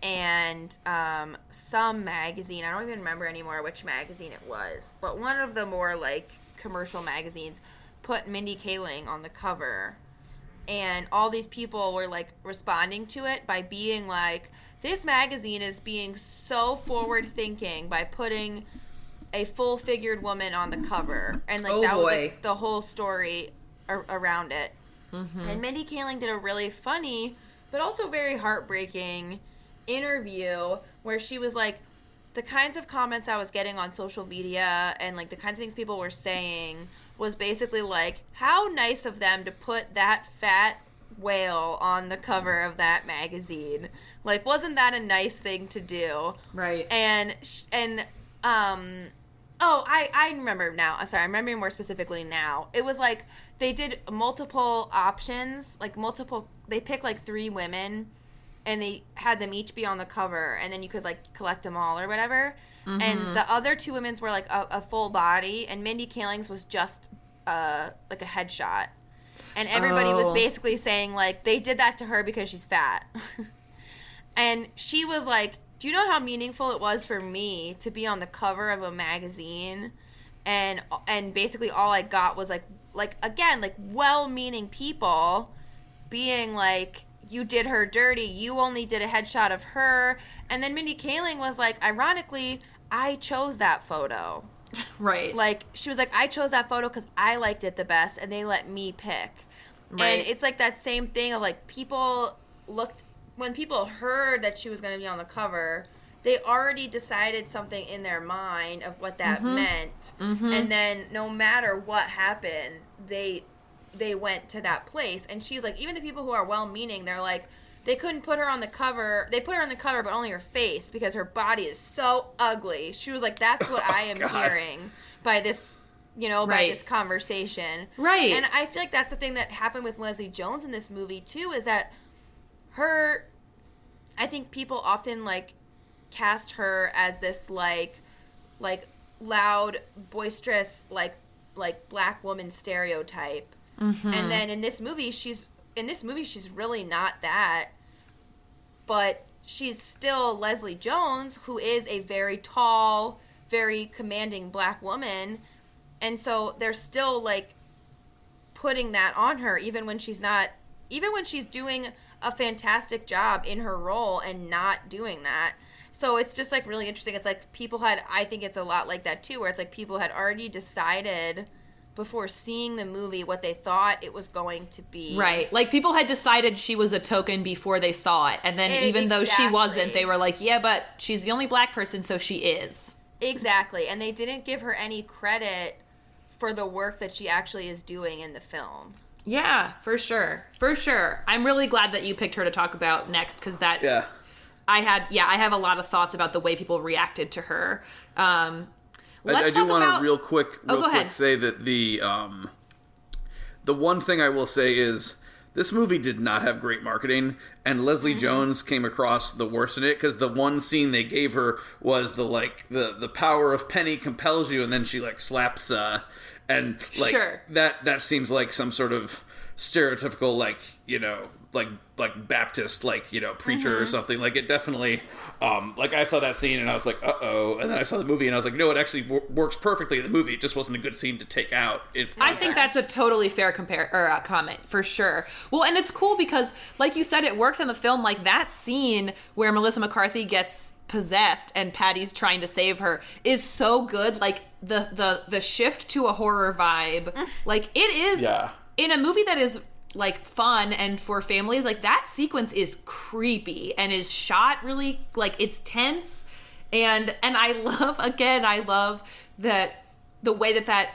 and um, some magazine. I don't even remember anymore which magazine it was, but one of the more like commercial magazines put Mindy Kaling on the cover, and all these people were like responding to it by being like, "This magazine is being so forward thinking by putting." A full figured woman on the cover, and like Oh, that was like the whole story ar- around it. And Mindy Kaling did a really funny, but also very heartbreaking interview where she was like, the kinds of comments I was getting on social media and like the kinds of things people were saying was basically like, how nice of them to put that fat whale on the cover of that magazine. Like, wasn't that a nice thing to do? Right. and sh- and um oh i i remember now i'm sorry i'm remembering more specifically now it was like they did multiple options like multiple they picked like three women and they had them each be on the cover and then you could like collect them all or whatever. And the other two women's were like a, a full body and mindy kaling's was just uh like a headshot. And everybody was Oh. basically saying like they did that to her because she's fat. And she was like do you know how meaningful it was for me to be on the cover of a magazine? And and basically all i got was like like again like well-meaning people being like you did her dirty you only did a headshot of her and then mindy kaling was like ironically i chose that photo Right. like she was like i chose that photo because i liked it the best and they let me pick Right. and it's like that same thing of like people looked when people heard that she was going to be on the cover they already decided something in their mind of what that Mm-hmm. meant and then no matter what happened they they went to that place. And she's like even the people who are well meaning they're like they couldn't put her on the cover. They put her on the cover but only her face because her body is so ugly. She was like that's what oh, i am God. hearing by this you know by this conversation. Right. and i feel like that's the thing that happened with leslie jones in this movie too is that her i think people often like cast her as this like like loud boisterous like like black woman stereotype Mm-hmm. and then in this movie she's in this movie she's really not that but she's still leslie jones who is a very tall very commanding black woman. And so they're still like putting that on her even when she's not even when she's doing a fantastic job in her role and not doing that. So it's just like really interesting. It's like people had i think it's a lot like that too where it's like people had already decided before seeing the movie what they thought it was going to be Right. Like people had decided she was a token before they saw it. And then even though she wasn't, they were like, yeah, but she's the only black person, so she is. exactly and they didn't give her any credit for the work that she actually is doing in the film Yeah, for sure. For sure. I'm really glad that you picked her to talk about next because that Yeah. I had yeah, I have a lot of thoughts about the way people reacted to her. Um I, I do want about- to real quick, Oh, real go quick ahead. say that the um, the one thing I will say is this movie did not have great marketing, and Leslie Mm-hmm. Jones came across the worst in it because the one scene they gave her was the like the the power of Penny compels you, and then she like slaps uh, and like Sure. that that seems like some sort of stereotypical like you know like like Baptist like you know preacher Mm-hmm. or something like it definitely um like I saw that scene and I was like uh oh and then I saw the movie and I was like no it actually w- works perfectly in the movie it just wasn't a good scene to take out if I think that's a totally fair compare or uh, comment for sure. Well, and it's cool because, like you said, it works in the film. Like that scene where Melissa McCarthy gets possessed and Patty's trying to save her is so good. Like the the the shift to a horror vibe, like it is Yeah. In a movie that is like fun and for families. Like that sequence is creepy and is shot really like it's tense and and I love again I love that the way that that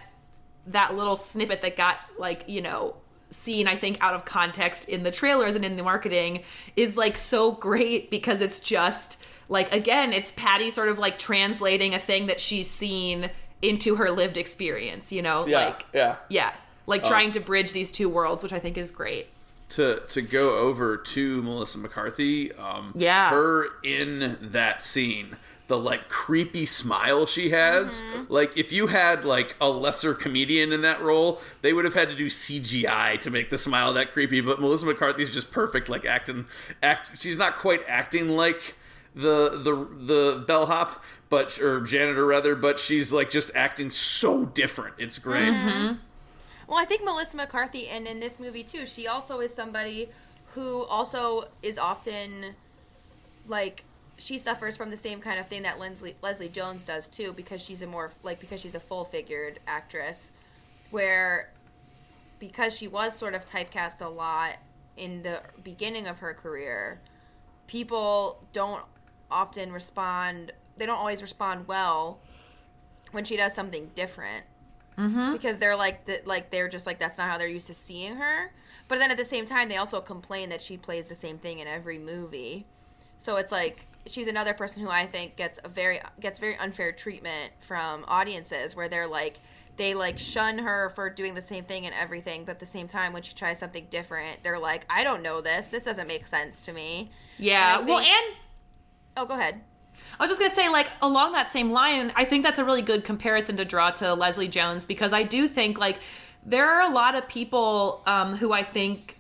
that little snippet that got like you know seen i think out of context in the trailers and in the marketing is like so great because it's just like again it's patty sort of like translating a thing that she's seen into her lived experience you know Yeah, like yeah. yeah like trying to bridge these two worlds which i think is great to to go over to Melissa McCarthy um Yeah. her in that scene the like creepy smile she has like if you had like a lesser comedian in that role they would have had to do CGI to make the smile that creepy but Melissa McCarthy's just perfect like acting act she's not quite acting like the the the bellhop, but or janitor rather, but she's like just acting so different. It's great. Well, I think Melissa McCarthy, and in this movie too, she also is somebody who also is often like she suffers from the same kind of thing that Leslie Leslie Jones does too, because she's a more like because she's a full figured actress, where because she was sort of typecast a lot in the beginning of her career, people don't often respond. They don't always respond well when she does something different Mm-hmm. because they're like the, like they're just like that's not how they're used to seeing her. But then at the same time, they also complain that she plays the same thing in every movie. So it's like she's another person who I think gets a very gets very unfair treatment from audiences where they're like they like shun her for doing the same thing and everything, but at the same time when she tries something different, they're like, I don't know this. This doesn't make sense to me. Yeah. And I well, and Oh, go ahead. I was just gonna say, like, along that same line, I think that's a really good comparison to draw to Leslie Jones because I do think like there are a lot of people um, who I think,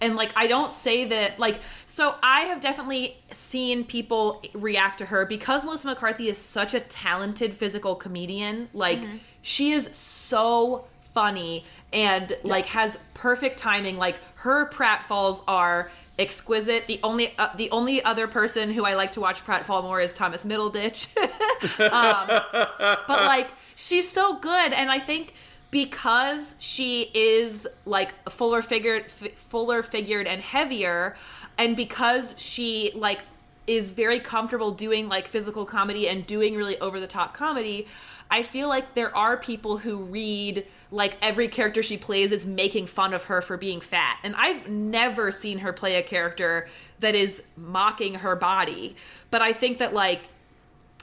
and like I don't say that like so I have definitely seen people react to her because Melissa McCarthy is such a talented physical comedian. Like she is so funny and like has perfect timing. Like her pratfalls are exquisite. The only uh, the only other person who I like to watch pratfall more is Thomas Middleditch. um, but like she's so good, and I think because she is like fuller figured, f- fuller figured and heavier, and because she like is very comfortable doing like physical comedy and doing really over the top comedy. I feel like there are people who read like every character she plays is making fun of her for being fat. And I've never seen her play a character that is mocking her body. But I think that like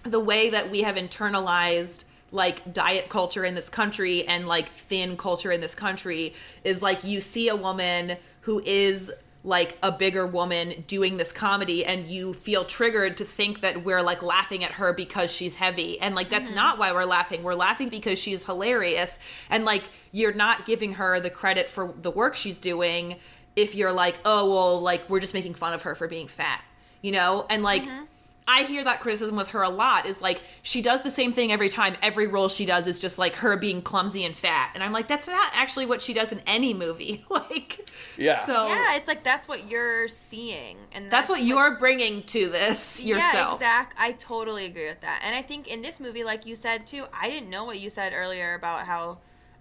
the way that we have internalized like diet culture in this country and like thin culture in this country is like you see a woman who is like a bigger woman doing this comedy and you feel triggered to think that we're like laughing at her because she's heavy. And like that's mm-hmm. not why we're laughing. We're laughing because she's hilarious. And like you're not giving her the credit for the work she's doing if you're like oh well like we're just making fun of her for being fat you know? And like mm-hmm. I hear that criticism with her a lot is like she does the same thing every time. Every role she does is just like her being clumsy and fat. And I'm like, that's not actually what she does in any movie. like, Yeah. So Yeah, it's like that's what you're seeing, and that's what like- you're bringing to this yourself. Yeah, exact. I totally agree with that. And I think in this movie, like you said too, I didn't know what you said earlier about how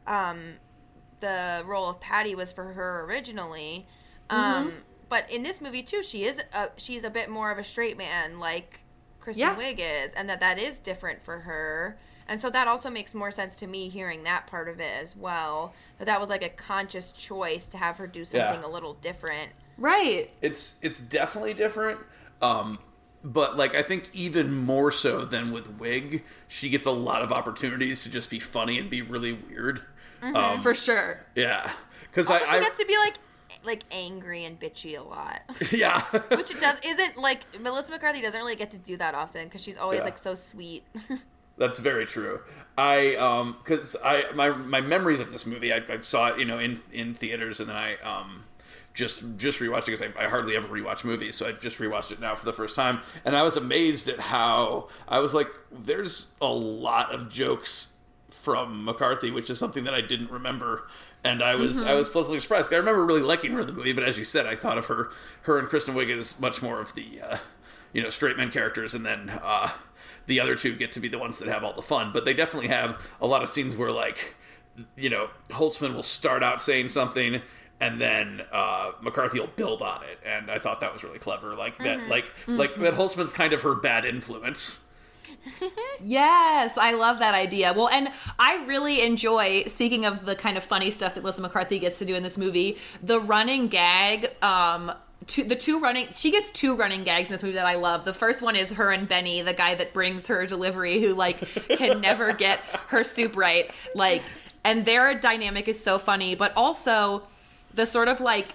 um, the role of Patty was for her originally. Um, Mm-hmm. But in this movie too, she is a, she's a bit more of a straight man, like Kristen Yeah. Wiig is, and that that is different for her. And so that also makes more sense to me hearing that part of it as well. That that was like a conscious choice to have her do something a little different. Right. it's it's definitely different um but like i think even more so than with Wiig she gets a lot of opportunities to just be funny and be really weird um For sure. yeah because I, she I gets to be like like angry and bitchy a lot. yeah which it does isn't like Melissa McCarthy doesn't really get to do that often because she's always Yeah. like so sweet. That's very true. I um because I my my memories of this movie I, I saw it you know in in theaters and then I um just just rewatched it because I, I hardly ever rewatch movies so I just rewatched it now for the first time and I was amazed at how I was like there's a lot of jokes from McCarthy which is something that I didn't remember and I was I was pleasantly surprised. I remember really liking her in the movie but as you said I thought of her her and Kristen Wiig as much more of the uh, you know straight men characters and then uh the other two get to be the ones that have all the fun but they definitely have a lot of scenes where like you know holtzman will start out saying something and then uh, McCarthy will build on it, and I thought that was really clever. Like that, like like that. Holtzman's kind of her bad influence. Yes, I love that idea. Well, and I really enjoy, speaking of the kind of funny stuff that Melissa McCarthy gets to do in this movie, the running gag. Um, two, the two running, she gets two running gags in this movie that I love. The first one is her and Benny, the guy that brings her delivery, who like can never get her soup right. Like, and their dynamic is so funny, but also the sort of like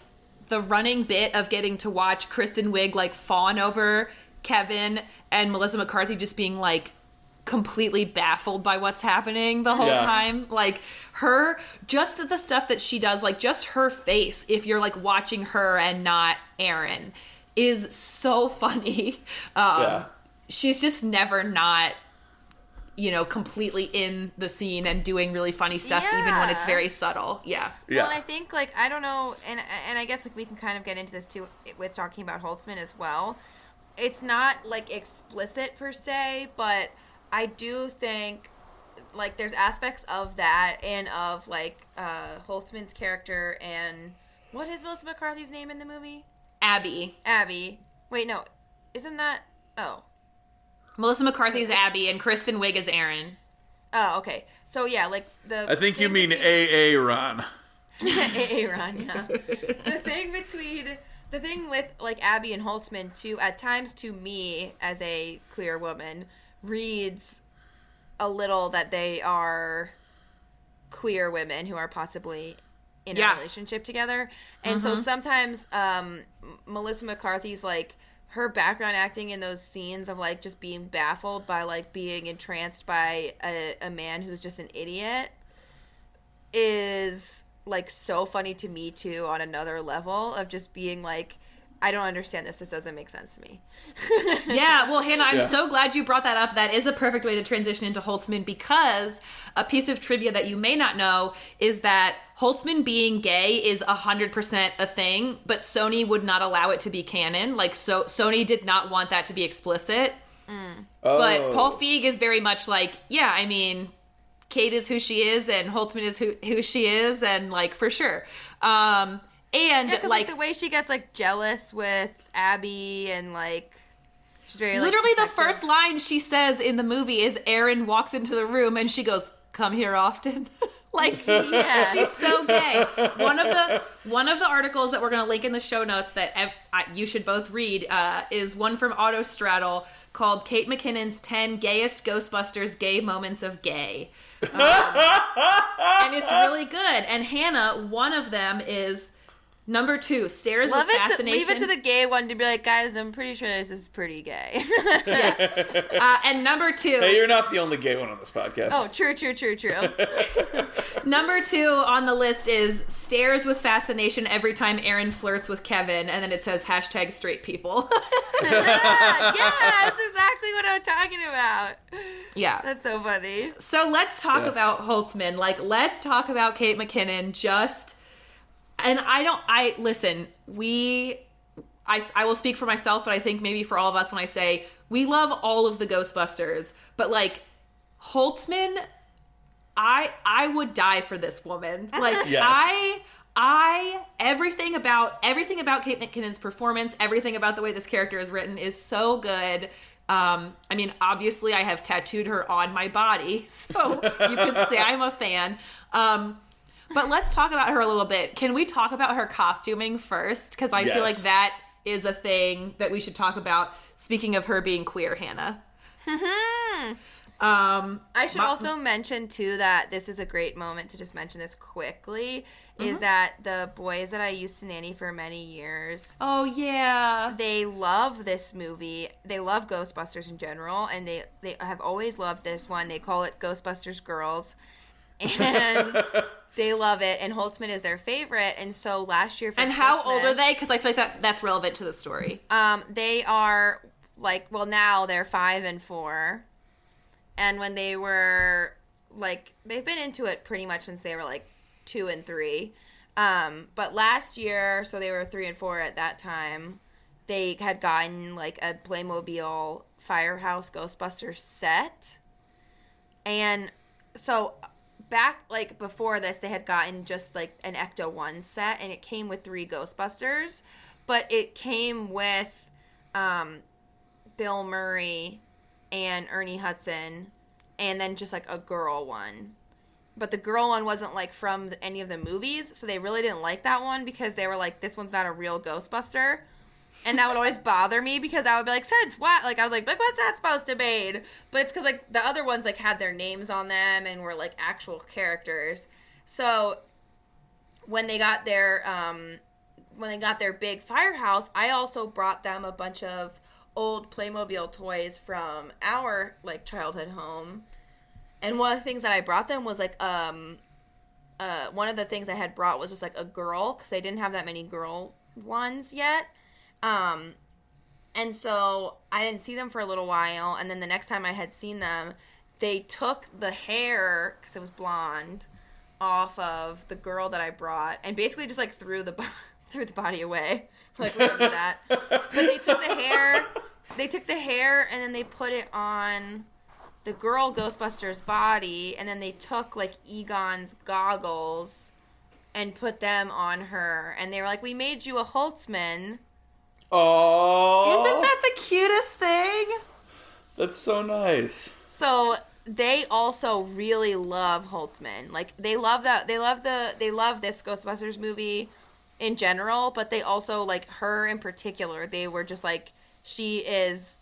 the running bit of getting to watch Kristen Wiig like fawn over Kevin and Melissa McCarthy just being like completely baffled by what's happening the whole Yeah. time. Like her just the stuff that she does, like just her face, if you're like watching her and not Erin, is so funny. Um, Yeah. She's just never not, you know, completely in the scene and doing really funny stuff, even when it's very subtle. Yeah. Yeah. Well, and I think like I don't know, and and I guess like we can kind of get into this too with talking about Holtzman as well. It's not like explicit per se, but I do think like there's aspects of that and of like uh Holtzman's character and what is Melissa McCarthy's name in the movie? Abby. Abby. Wait, no, isn't that? Oh, Melissa McCarthy's Abby and Kristen Wiig is Aaron. oh, okay. So yeah, like the. I think you thing mean between- AA Ron. Aaron, yeah. the thing between the thing with like Abby and Holtzman too, at times to me as a queer woman, reads a little that they are queer women who are possibly in Yeah. a relationship together. And so sometimes um Melissa McCarthy's like her background acting in those scenes of like just being baffled by like being entranced by a, a man who's just an idiot is like so funny to me too on another level of just being like I don't understand this. This doesn't make sense to me. Yeah, well, Hannah, I'm Yeah. so glad you brought that up. That is a perfect way to transition into Holtzman because a piece of trivia that you may not know is that Holtzman being gay is 100% a thing, but Sony would not allow it to be canon. Like, so Sony did not want that to be explicit. Mm. But Oh. Paul Feig is very much like, yeah, I mean, Kate is who she is, and Holtzman is who, who she is, and like, for sure. Um, and Yeah, like, like, the way she gets like jealous with Abby and like she's very like, Literally, the first line she says in the movie is Erin walks into the room and she goes, "Come here often." like Yeah. she's so gay. One of the one of the articles that we're going to link in the show notes that ev- I, you should both read uh, is one from Autostraddle called "Kate McKinnon's 10 Gayest Ghostbusters Gay Moments of Gay," Um, and it's really good. And Hannah, one of them is. Number two, stares Love with it. To, fascination. leave it to the gay one to be like, guys. I'm pretty sure this is pretty gay. uh, and number two, Hey, you're not the only gay one on this podcast. oh, true, true, true, true. Number two on the list is stares with fascination every time Erin flirts with Kevin, and then it says hashtag straight people. yeah, that's exactly what I'm talking about. yeah. That's so funny. So let's talk Yeah. about Holtzman. Like, let's talk about Kate McKinnon. Just, and I don't, I listen, we, I, I will speak for myself, but I think maybe for all of us when I say we love all of the Ghostbusters, but like, Holtzman, I I would die for this woman. Like Yes. I I everything about everything about Kate McKinnon's performance, everything about the way this character is written is so good. Um, I mean, obviously, I have tattooed her on my body, so you could say I'm a fan. Um, but let's talk about her a little bit. Can we talk about her costuming first? Because I feel like that is a thing that we should talk about. Speaking of her being queer, Hannah. um, I should My- also mention too that this is a great moment to just mention this quickly. Is Mm-hmm. that the boys that I used to nanny for many years? oh yeah, They love this movie. They love Ghostbusters in general, and they they have always loved this one. They call it Ghostbusters Girls, and they love it. And Holtzman is their favorite. And so last year, for And how old are they? Because I feel like that that's relevant to the story. Um, they are like well now they're five and four, and when they were like they've been into it pretty much since they were like two and three. Um, but last year, so they were three and four at that time. They had gotten like a Playmobil Firehouse Ghostbuster set, and so back like before this they had gotten just like an ecto 1 set and it came with three ghostbusters but it came with um bill murray and ernie hudson and then just like a girl one. But the girl one wasn't like from any of the movies so they really didn't like that one because they were like this one's not a real ghostbuster and that would always bother me because I would be like, "Since what?" Like I was like, "Like what's that supposed to mean?" But it's because like the other ones like had their names on them and were like actual characters. So when they got their um, when they got their big firehouse, I also brought them a bunch of old Playmobil toys from our like childhood home. And one of the things that I brought them was like um, uh, one of the things I had brought was just like a girl because they didn't have that many girl ones yet Um, and so I didn't see them for a little while, and then the next time I had seen them, they took the hair because it was blonde off of the girl that I brought, and basically just like threw the threw the body away. Like we don't do that. But they took the hair, they took the hair, and then they put it on the girl Ghostbusters body, and then they took like Egon's goggles and put them on her, and they were like, "We made you a Holtzman." Oh, Isn't that the cutest thing? that's so nice? So they also really love Holtzman. Like they love that they love the they love this Ghostbusters movie in general, but they also like her in particular. They were just like she is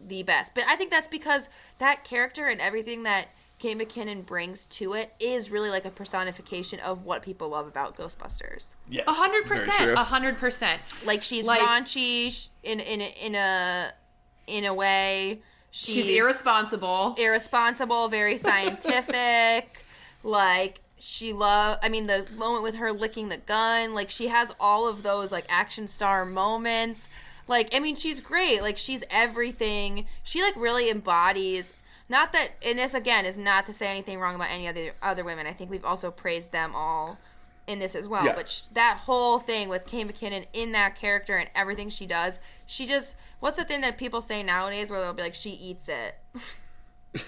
the best. But I think that's because that character and everything that Kate McKinnon brings to it is really like a personification of what people love about Ghostbusters. Yes, A hundred percent. A hundred percent. Like she's Like- raunchy in in a, in a in a way. She's irresponsible. irresponsible, very scientific. like she love I mean the moment with her licking the gun, like she has all of those like action star moments. Like I mean she's great. Like she's everything. She like really embodies not that and this again is not to say anything wrong about any other other women. I think we've also praised them all in this as well. Yeah. But sh- that whole thing with Kate McKinnon in that character and everything she does, she just what's the thing that people say nowadays where they'll be like she eats it.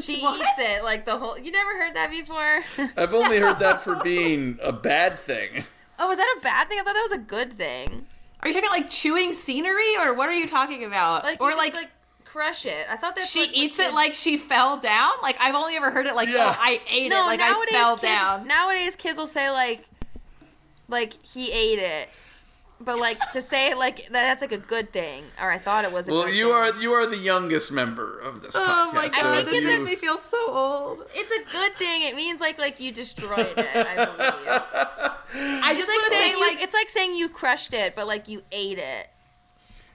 she eats it like the whole. You never heard that before? I've only heard that for being a bad thing. oh, was that a bad thing? I thought that was a good thing. Are you talking like chewing scenery, or what are you talking about? Like or like, just, like crush it. I thought that she what- what eats it kids- like she fell down. Like I've only ever heard it like, oh, Yeah. oh, I ate no. it, like I nowadays fell kids, down. Nowadays kids will say like, like he ate it. But like to say it like that, that's like a good thing, or I thought it was. A Well, good you thing. are you are the youngest member of this podcast. oh my so god, if this you- makes me feel so old. It's a good thing. It means like like you destroyed it. I believe. I It's just like saying say, you, like, it's like saying you crushed it, but like you ate it.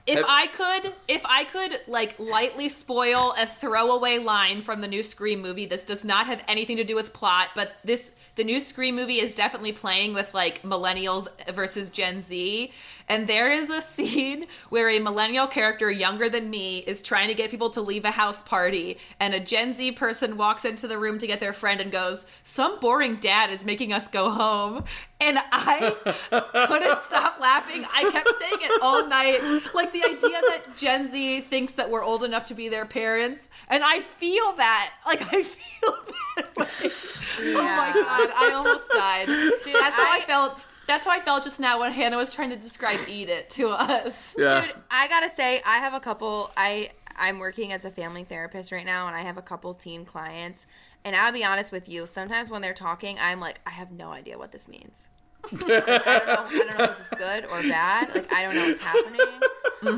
If Have- I could, if I could, like, lightly spoil a throwaway line from the new Scream movie, this does not have anything to do with plot, but this, the new Scream movie is definitely playing with, like, millennials versus Gen Z. And there is a scene where a millennial character younger than me is trying to get people to leave a house party, and a Gen Z person walks into the room to get their friend and goes, Some boring dad is making us go home. And I couldn't stop laughing. I kept saying it all night. Like the idea that Gen Z thinks that we're old enough to be their parents. And I feel that. Like I feel that. way. Oh my god, I almost died. Dude, That's how I, I- felt. That's how I felt just now when Hannah was trying to describe "eat it" to us. yeah. Dude, I gotta say, I have a couple. I I'm working as a family therapist right now, and I have a couple teen clients. And I'll be honest with you, sometimes when they're talking, I'm like, I have no idea what this means. Like, I don't know. I don't know if this is good or bad. Like I don't know what's happening.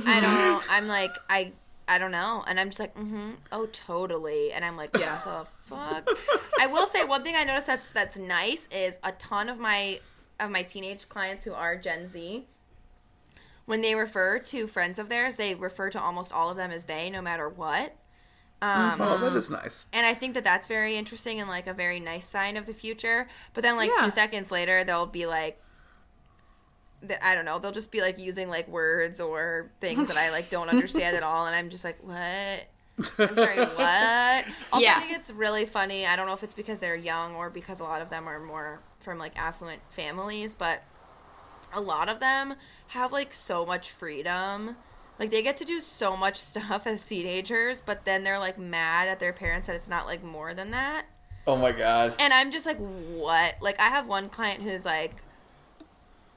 I don't. Know. I'm like I. I don't know, and I'm just like, mm-hmm, oh, totally, and I'm like, Yeah. what the fuck? I will say one thing I noticed that's that's nice is a ton of my of my teenage clients who are Gen Z, when they refer to friends of theirs, they refer to almost all of them as they, no matter what. Um, oh, that is nice. and I think that that's very interesting and like a very nice sign of the future. But then, like Yeah. two seconds later, they'll be like, th- I don't know, they'll just be like using like words or things that I like don't understand at all, and I'm just like, what? I'm sorry, what? Also, Yeah. I think it's really funny. I don't know if it's because they're young or because a lot of them are more from like affluent families, but a lot of them have like so much freedom. Like they get to do so much stuff as teenagers, but then they're like mad at their parents that it's not like more than that. Oh my god. And I'm just like, what? Like I have one client who's like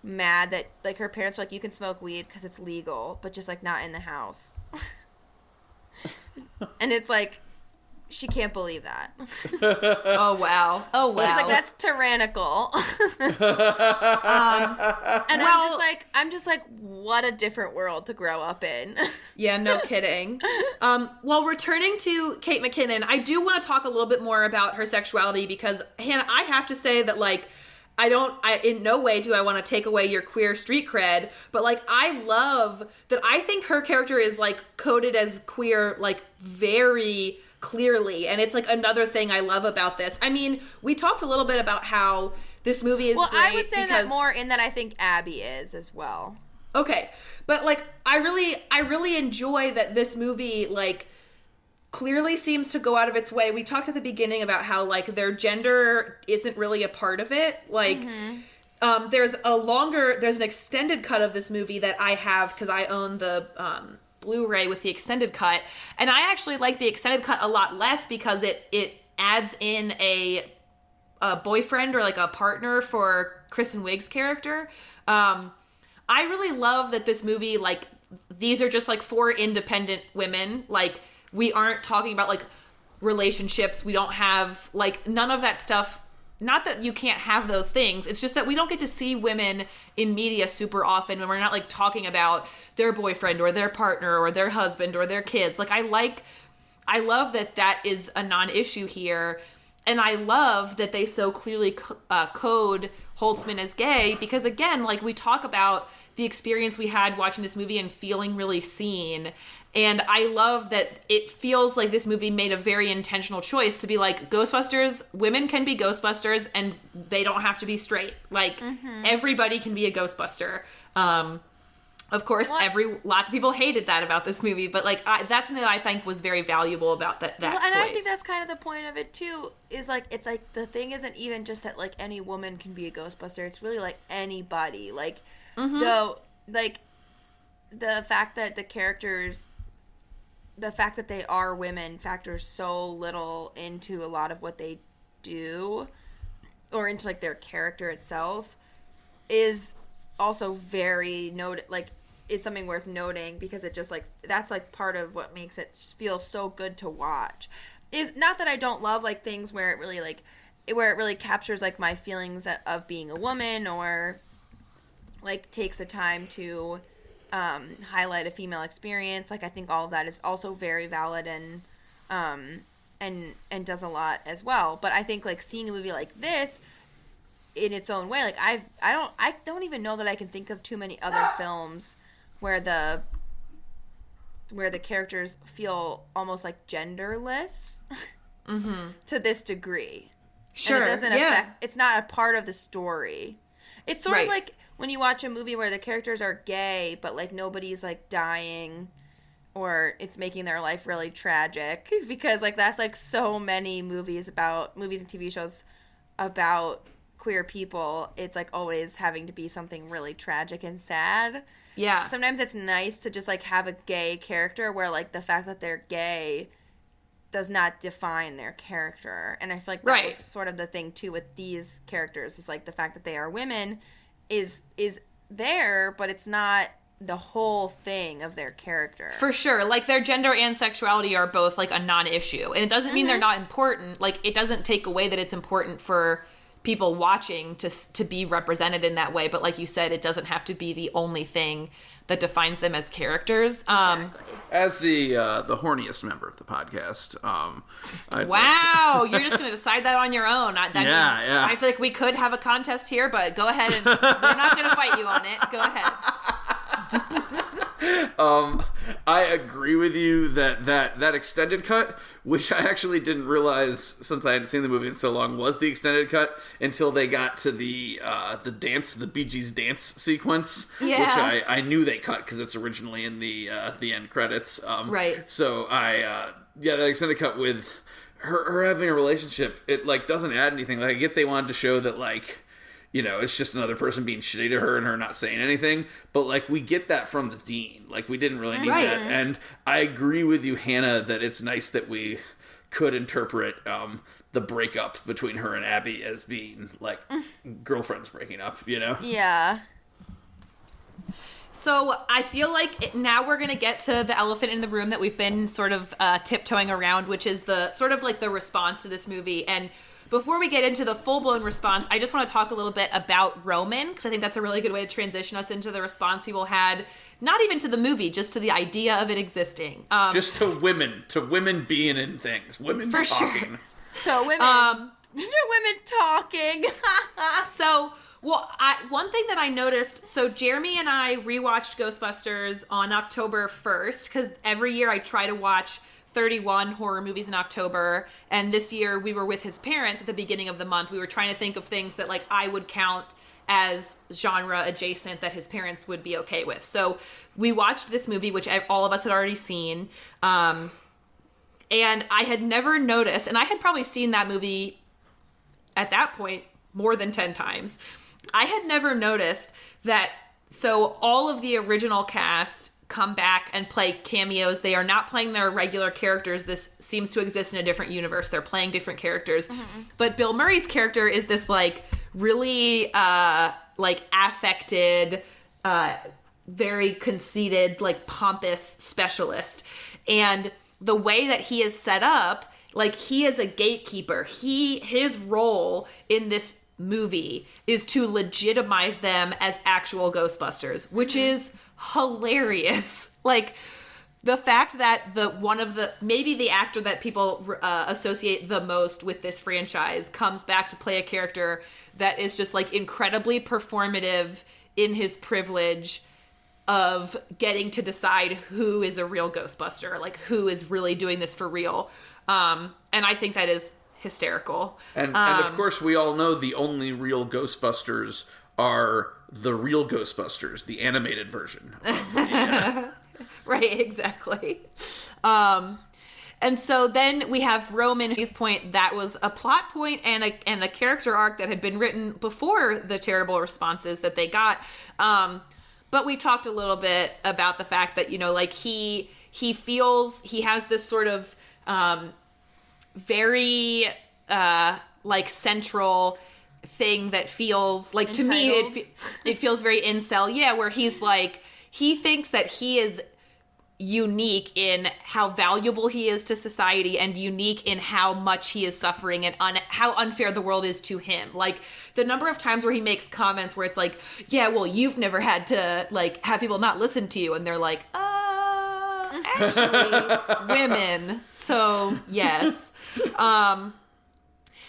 mad that like her parents are like you can smoke weed because it's legal, but just like not in the house. and it's like she can't believe that. Oh wow. Oh wow. She's like, that's tyrannical. Um, and I'm just like, I'm just like, what a different world to grow up in. Yeah, no kidding. Um, well, returning to Kate McKinnon, I do want to talk a little bit more about her sexuality because Hannah, I have to say that like I don't I in no way do I want to take away your queer street cred, but like I love that I think her character is like coded as queer like very clearly and it's like another thing I love about this. I mean, we talked a little bit about how this movie is well, I was saying that more in that I think Abby is as well. Okay. But like I really I really enjoy that this movie like clearly seems to go out of its way. We talked at the beginning about how like their gender isn't really a part of it. Like um there's a longer there's an extended cut of this movie that I have cuz I own the um Blu-ray with the extended cut and I actually like the extended cut a lot less because it it adds in a a boyfriend or like a partner for Kristen Wiig's character. Um, I really love that this movie, like, these are just like four independent women. Like, we aren't talking about like relationships. We don't have like none of that stuff. Not that you can't have those things. It's just that we don't get to see women in media super often when we're not like talking about their boyfriend or their partner or their husband or their kids. Like, I like I love that that is a non-issue here, and I love that they so clearly co- uh, code Holtzman as gay because again, like we talk about the experience we had watching this movie and feeling really seen. And I love that it feels like this movie made a very intentional choice to be like Ghostbusters, women can be Ghostbusters and they don't have to be straight. Like everybody can be a Ghostbuster. Um of course, What? every lots of people hated that about this movie, but like I, that's something that I think was very valuable about that. That Well, and I think that's kind of the point of it too. Is like it's like the thing isn't even just that like any woman can be a Ghostbuster. It's really like anybody. Like though, like the fact that the characters, the fact that they are women, factors so little into a lot of what they do, or into like their character itself, is also very note like is something worth noting because it just like that's like part of what makes it feel so good to watch. Is not that i don't love like things where it really like where it really captures like my feelings of being a woman or like takes the time to um, highlight a female experience like i think all of that is also very valid and um, and and does a lot as well but i think like seeing a movie like this in its own way like i've i don't i don't even know that i can think of too many other films where the where the characters feel almost like genderless to this degree sure. and it doesn't yeah. affect it's not a part of the story it's sort Right. of like when you watch a movie where the characters are gay but like nobody's like dying or it's making their life really tragic because like that's like so many movies about movies and TV shows about queer people it's like always having to be something really tragic and sad yeah. sometimes it's nice to just like have a gay character where like the fact that they're gay does not define their character and i feel like that Right. was sort of the thing too with these characters is like the fact that they are women is is there but it's not the whole thing of their character For sure. Like their gender and sexuality are both like a non-issue. And it doesn't mean Mm-hmm. they're not important. Like it doesn't take away that it's important for people watching to to be represented in that way, but like you said it doesn't have to be the only thing that defines them as characters. Um As the uh, the horniest member of the podcast, um, wow, you're just going to decide that on your own. I, that Yeah, means- yeah. I feel like we could have a contest here, but go ahead and we're not going to fight you on it. Go ahead. I agree with you that that that extended cut, which I actually didn't realize since I hadn't seen the movie in so long, was the extended cut until they got to the uh, the dance, the Bee Gees dance sequence, Yeah. which I, I knew they cut because it's originally in the uh, the end credits. Um, Right. So I uh, yeah, that extended cut with her her having a relationship, it like doesn't add anything. Like I get they wanted to show that like you know, it's just another person being shitty to her and her not saying anything. But like we get that from the dean. Like we didn't really need Right. that. And I agree with you, Hannah, that it's nice that we could interpret um, the breakup between her and Abby as being like girlfriends breaking up. You know? yeah So I feel like it, now we're gonna get to the elephant in the room that we've been sort of uh, tiptoeing around, which is the sort of like the response to this movie. And before we get into the full blown response, I just want to talk a little bit about Roman because I think that's a really good way to transition us into the response people had, not even to the movie, just to the idea of it existing. Um, Just to women, to women being in things, women For sure. talking. so women Um, women talking So, well, I, one thing that I noticed, so Jeremy and I rewatched Ghostbusters on October 1st because every year I try to watch 31 horror movies in October, and this year we were with his parents at the beginning of the month. We were trying to think of things that like I would count as genre adjacent that his parents would be okay with. So we watched this movie, which all of us had already seen. Um, and I had never noticed, and I had probably seen that movie at that point more than 10 times. I had never noticed that. So all of the original cast come back and play cameos. They are not playing their regular characters. This seems to exist in a different universe. They're playing different characters. Mm-hmm. But Bill Murray's character is this like really uh like affected uh very conceited like pompous specialist. And the way that he is set up, like he is a gatekeeper. He his role in this movie is to legitimize them as actual Ghostbusters, which mm-hmm. is hilarious. Like the fact that the one of the maybe the actor that people uh, associate the most with this franchise comes back to play a character that is just like incredibly performative in his privilege of getting to decide who is a real ghostbuster like who is really doing this for real um and i think that is hysterical and um, and of um, course we all know the only real ghostbusters are the real Ghostbusters, the animated version. Of, right, exactly. Um, and so then we have Roman, whose point that was a plot point and a and a character arc that had been written before the terrible responses that they got. Um, but we talked a little bit about the fact that you know, like he he feels he has this sort of um, very uh, like central thing that feels like Entitled. to me it it feels very incel. Yeah, where he's like he thinks that he is unique in how valuable he is to society and unique in how much he is suffering and un- how unfair the world is to him. Like the number of times where he makes comments where it's like, "Yeah, well, you've never had to like have people not listen to you," and they're like, "Uh, actually, women." So yes. Um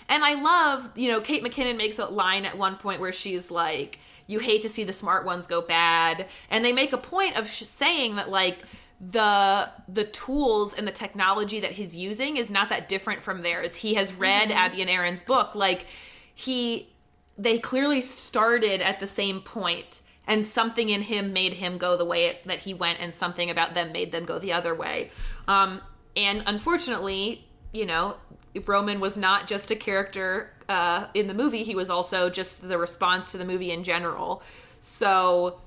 and I love, you know, Kate McKinnon makes a line at one point where she's like, you hate to see the smart ones go bad. And they make a point of sh- saying that, like, the the tools and the technology that he's using is not that different from theirs. He has read mm-hmm. Abby and Erin's book. Like, he, they clearly started at the same point and something in him made him go the way it, that he went and something about them made them go the other way um, and unfortunately you know Roman was not just a character uh, in the movie; he was also just the response to the movie in general. So,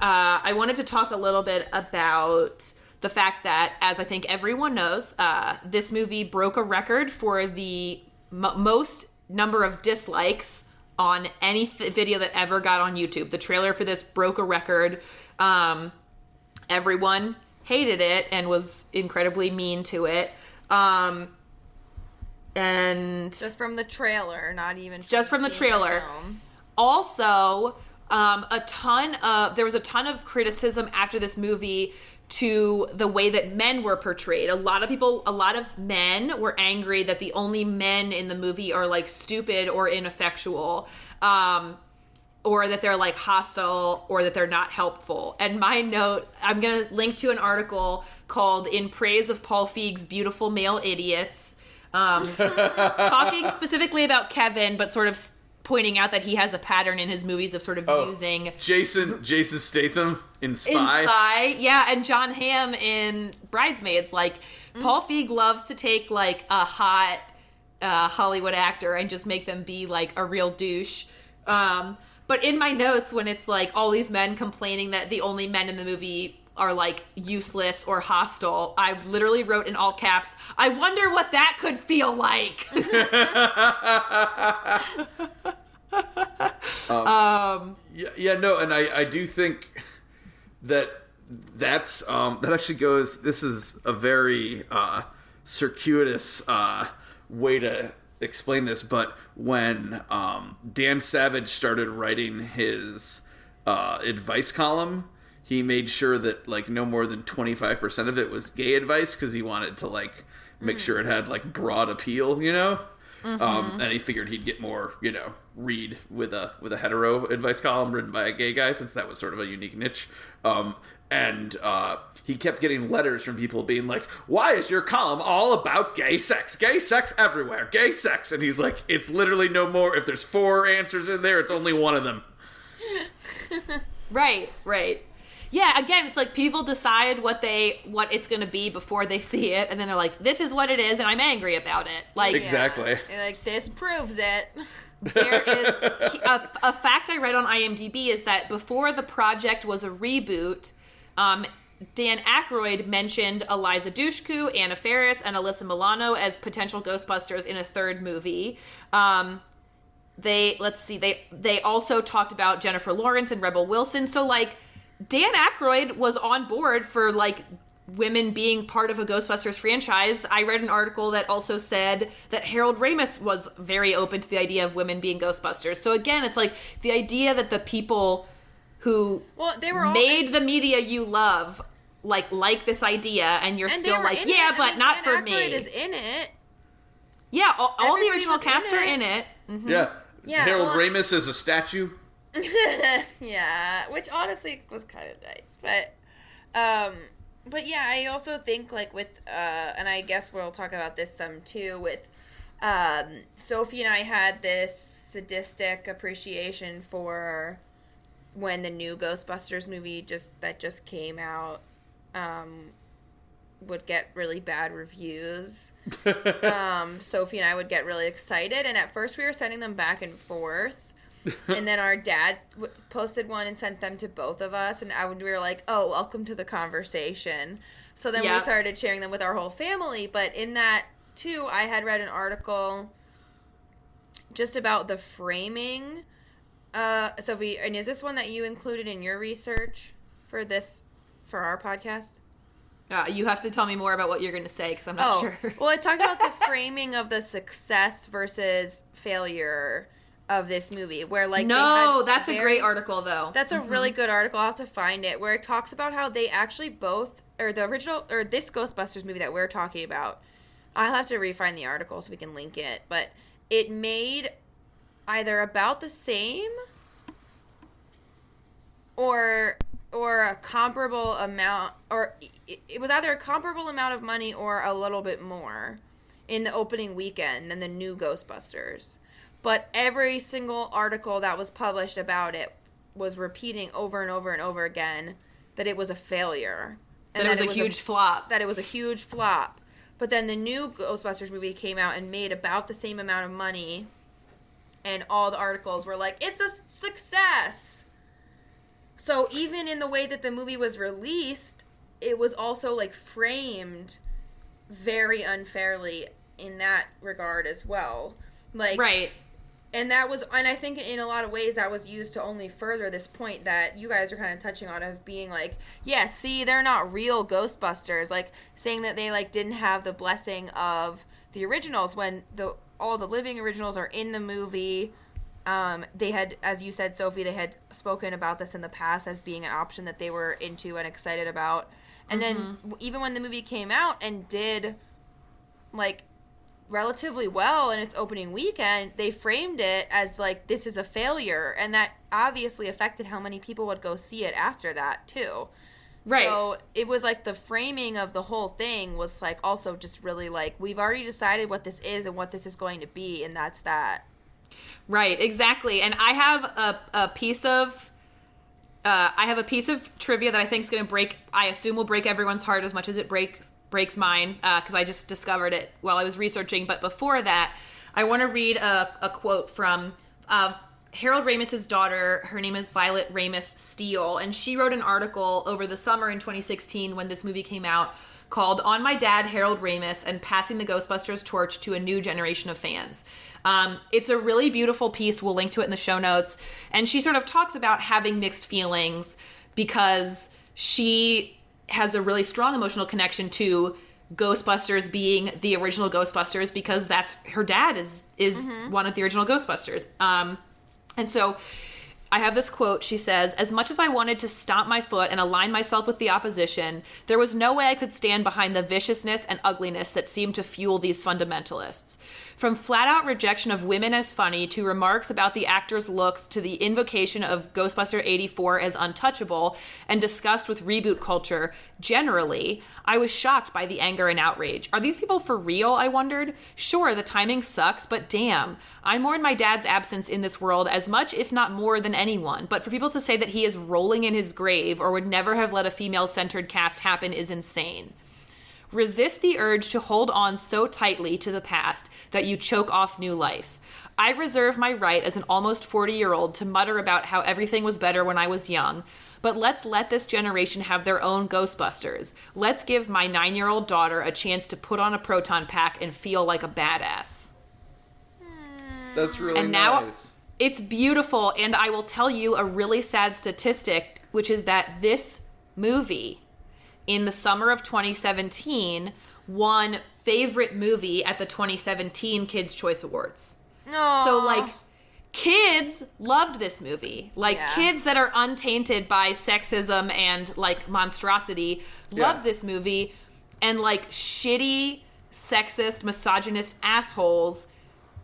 uh, I wanted to talk a little bit about the fact that, as I think everyone knows, uh, this movie broke a record for the m- most number of dislikes on any th- video that ever got on YouTube. The trailer for this broke a record. Um, everyone hated it and was incredibly mean to it. Um, and just from the trailer, not even just from the trailer. The also, um, a ton of there was a ton of criticism after this movie to the way that men were portrayed. A lot of people, a lot of men were angry that the only men in the movie are like stupid or ineffectual. Um, or that they're like hostile or that they're not helpful. And my note, I'm going to link to an article called In Praise of Paul Feig's Beautiful Male Idiots um, talking specifically about Kevin, but sort of pointing out that he has a pattern in his movies of sort of oh, using Jason Jason Statham in Spy. In Spy, yeah, and Jon Hamm in Bridesmaids. Like mm. Paul Feig loves to take like a hot uh, Hollywood actor and just make them be like a real douche. Um, but in my notes, when it's like all these men complaining that the only men in the movie are like useless or hostile. I literally wrote in all caps, I wonder what that could feel like. um, um, yeah, yeah, no, and I, I do think that that's um, that actually goes. This is a very uh, circuitous uh, way to explain this, but when um, Dan Savage started writing his uh, advice column he made sure that like no more than 25% of it was gay advice because he wanted to like make sure it had like broad appeal you know? Mm-hmm. um, and he figured he'd get more you know read with a with a hetero advice column written by a gay guy since that was sort of a unique niche. Um, and uh, he kept getting letters from people being like why is your column all about gay sex? Gay sex everywhere. Gay sex. And he's like it's literally no more. If there's four answers in there it's only one of them. Right, right. Yeah, again, it's like people decide what they what it's going to be before they see it and then they're like this is what it is and I'm angry about it. Like Exactly. Yeah. Like this proves it. there is a, a fact I read on IMDb is that before the project was a reboot, um, Dan Aykroyd mentioned Eliza Dushku, Anna Faris, and Alyssa Milano as potential Ghostbusters in a third movie. Um, they let's see they they also talked about Jennifer Lawrence and Rebel Wilson. So like Dan Aykroyd was on board for like women being part of a Ghostbusters franchise. I read an article that also said that Harold Ramis was very open to the idea of women being Ghostbusters. So again, it's like the idea that the people who Well, they were all made the media you love like like this idea and you're and still like yeah it. I but mean, not Dan for me Aykroyd is in it. yeah all, all the original was in cast are it. in it mm-hmm. Yeah. Yeah, Harold well- Ramis is a statue. yeah, which honestly was kind of nice, but um but yeah, I also think like with uh and I guess we'll talk about this some too with um Sophie and I had this sadistic appreciation for when the new Ghostbusters movie just that just came out um would get really bad reviews. um Sophie and I would get really excited and at first we were sending them back and forth and then our dad w- posted one and sent them to both of us and I would, we were like oh welcome to the conversation. So then Yeah. we started sharing them with our whole family but in that too i had read an article just about the framing uh sophie and is this one that you included in your research for this for our podcast? Uh, you have to tell me more about what you're going to say because i'm not oh sure. well it talked about the framing of the success versus failure of this movie where like no that's a great article though That's a really mm-hmm. good article. I'll have to find it where it talks about how they actually both, or the original, or this Ghostbusters movie that we're talking about. I'll have to refine the article so we can link it, but it made either about the same or or a comparable amount or it, it was either a comparable amount of money or a little bit more in the opening weekend than the new Ghostbusters. But every single article that was published about it was repeating over and over and over again that it was a failure. And that it was a huge flop that it was a huge flop. But then the new Ghostbusters movie came out and made about the same amount of money. And all the articles were like, it's a success. So even in the way that the movie was released, it was also like framed very unfairly in that regard as well. Like right and that was and i think in a lot of ways that was used to only further this point that you guys are kind of touching on of being like yeah see they're not real ghostbusters like saying that they like didn't have the blessing of the originals when the all the living originals are in the movie. Um, they had as you said sophie they had spoken about this in the past as being an option that they were into and excited about. And then even when the movie came out and did like relatively well in its opening weekend, they framed it as like this is a failure, and that obviously affected how many people would go see it after that too. Right. So it was like the framing of the whole thing was like also just really like we've already decided what this is and what this is going to be, and that's that. Right, exactly. And I have a, a piece of uh, I have a piece of trivia that I think is going to break. I assume will break everyone's heart as much as it breaks breaks mine because I just discovered it while I was researching. But before that, I want to read a, a quote from uh, Harold Ramis's daughter. Her name is Violet Ramis Steele, and she wrote an article over the summer in 2016 when this movie came out called On My Dad, Harold Ramis, and Passing the Ghostbusters Torch to a New Generation of Fans. Um, it's a really beautiful piece. We'll link to it in the show notes. And she sort of talks about having mixed feelings because she has a really strong emotional connection to Ghostbusters being the original Ghostbusters because that's her dad is is one of the original Ghostbusters. Um, and so I have this quote. She says, As much as I wanted to stomp my foot and align myself with the opposition, there was no way I could stand behind the viciousness and ugliness that seemed to fuel these fundamentalists. From flat out rejection of women as funny to remarks about the actor's looks to the invocation of Ghostbuster 84 as untouchable and disgust with reboot culture generally, I was shocked by the anger and outrage. Are these people for real? I wondered. Sure, the timing sucks, but damn, I mourn my dad's absence in this world as much, if not more, than anyone, but for people to say that he is rolling in his grave or would never have let a female centered cast happen is insane. Resist the urge to hold on so tightly to the past that you choke off new life. I reserve my right as an almost 40 year old to mutter about how everything was better when I was young, but let's let this generation have their own Ghostbusters. Let's give my nine year old daughter a chance to put on a proton pack and feel like a badass. That's really And now nice. it's beautiful. And I will tell you a really sad statistic, which is that this movie in the summer of 2017 won favorite movie at the 2017 Kids' Choice Awards. No. So, like, kids loved this movie. Like, Yeah. kids that are untainted by sexism and, like, monstrosity loved Yeah. this movie. And, like, shitty, sexist, misogynist assholes,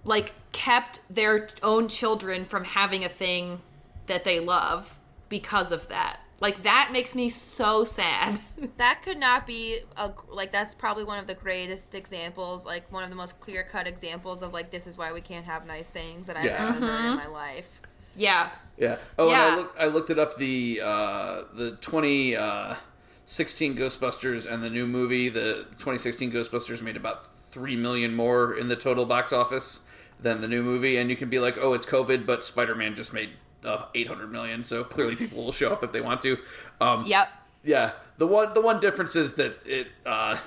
like, kept their own children from having a thing that they love because of that. Like, that makes me so sad. that could not be a like that's probably one of the greatest examples, like one of the most clear cut examples of like this is why we can't have nice things that I've Yeah. ever heard in my life. yeah. Yeah. Oh, and Yeah. I looked. I looked it up. The uh, the twenty uh, sixteen Ghostbusters and the new movie, the twenty sixteen Ghostbusters, made about three million more in the total box office than the new movie. And you can be like, oh, it's COVID, but Spider Man just made uh, eight hundred million. So clearly, people will show up if they want to. Um, Yep. Yeah. The one the one difference is that it uh,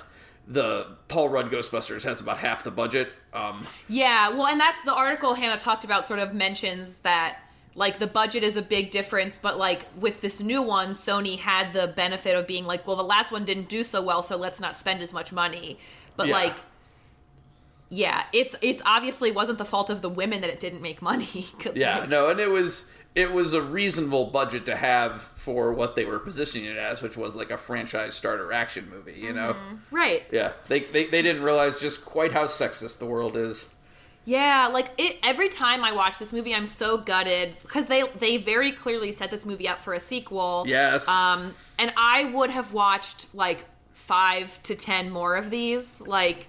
the Paul Rudd Ghostbusters has about half the budget. Um, Yeah, well, and that's the article Hannah talked about, sort of mentions that like the budget is a big difference, but like with this new one, Sony had the benefit of being like, well, the last one didn't do so well, so let's not spend as much money. But Yeah. like, yeah, it's it's obviously wasn't the fault of the women that it didn't make money. 'cause, Yeah, like, no, and it was it was a reasonable budget to have for what they were positioning it as, which was like a franchise starter action movie. You know, right. yeah, they, they they didn't realize just quite how sexist the world is. Yeah, like it every time I watch this movie I'm so gutted because they they very clearly set this movie up for a sequel. Yes, Um and I would have watched like 5 to 10 more of these. Like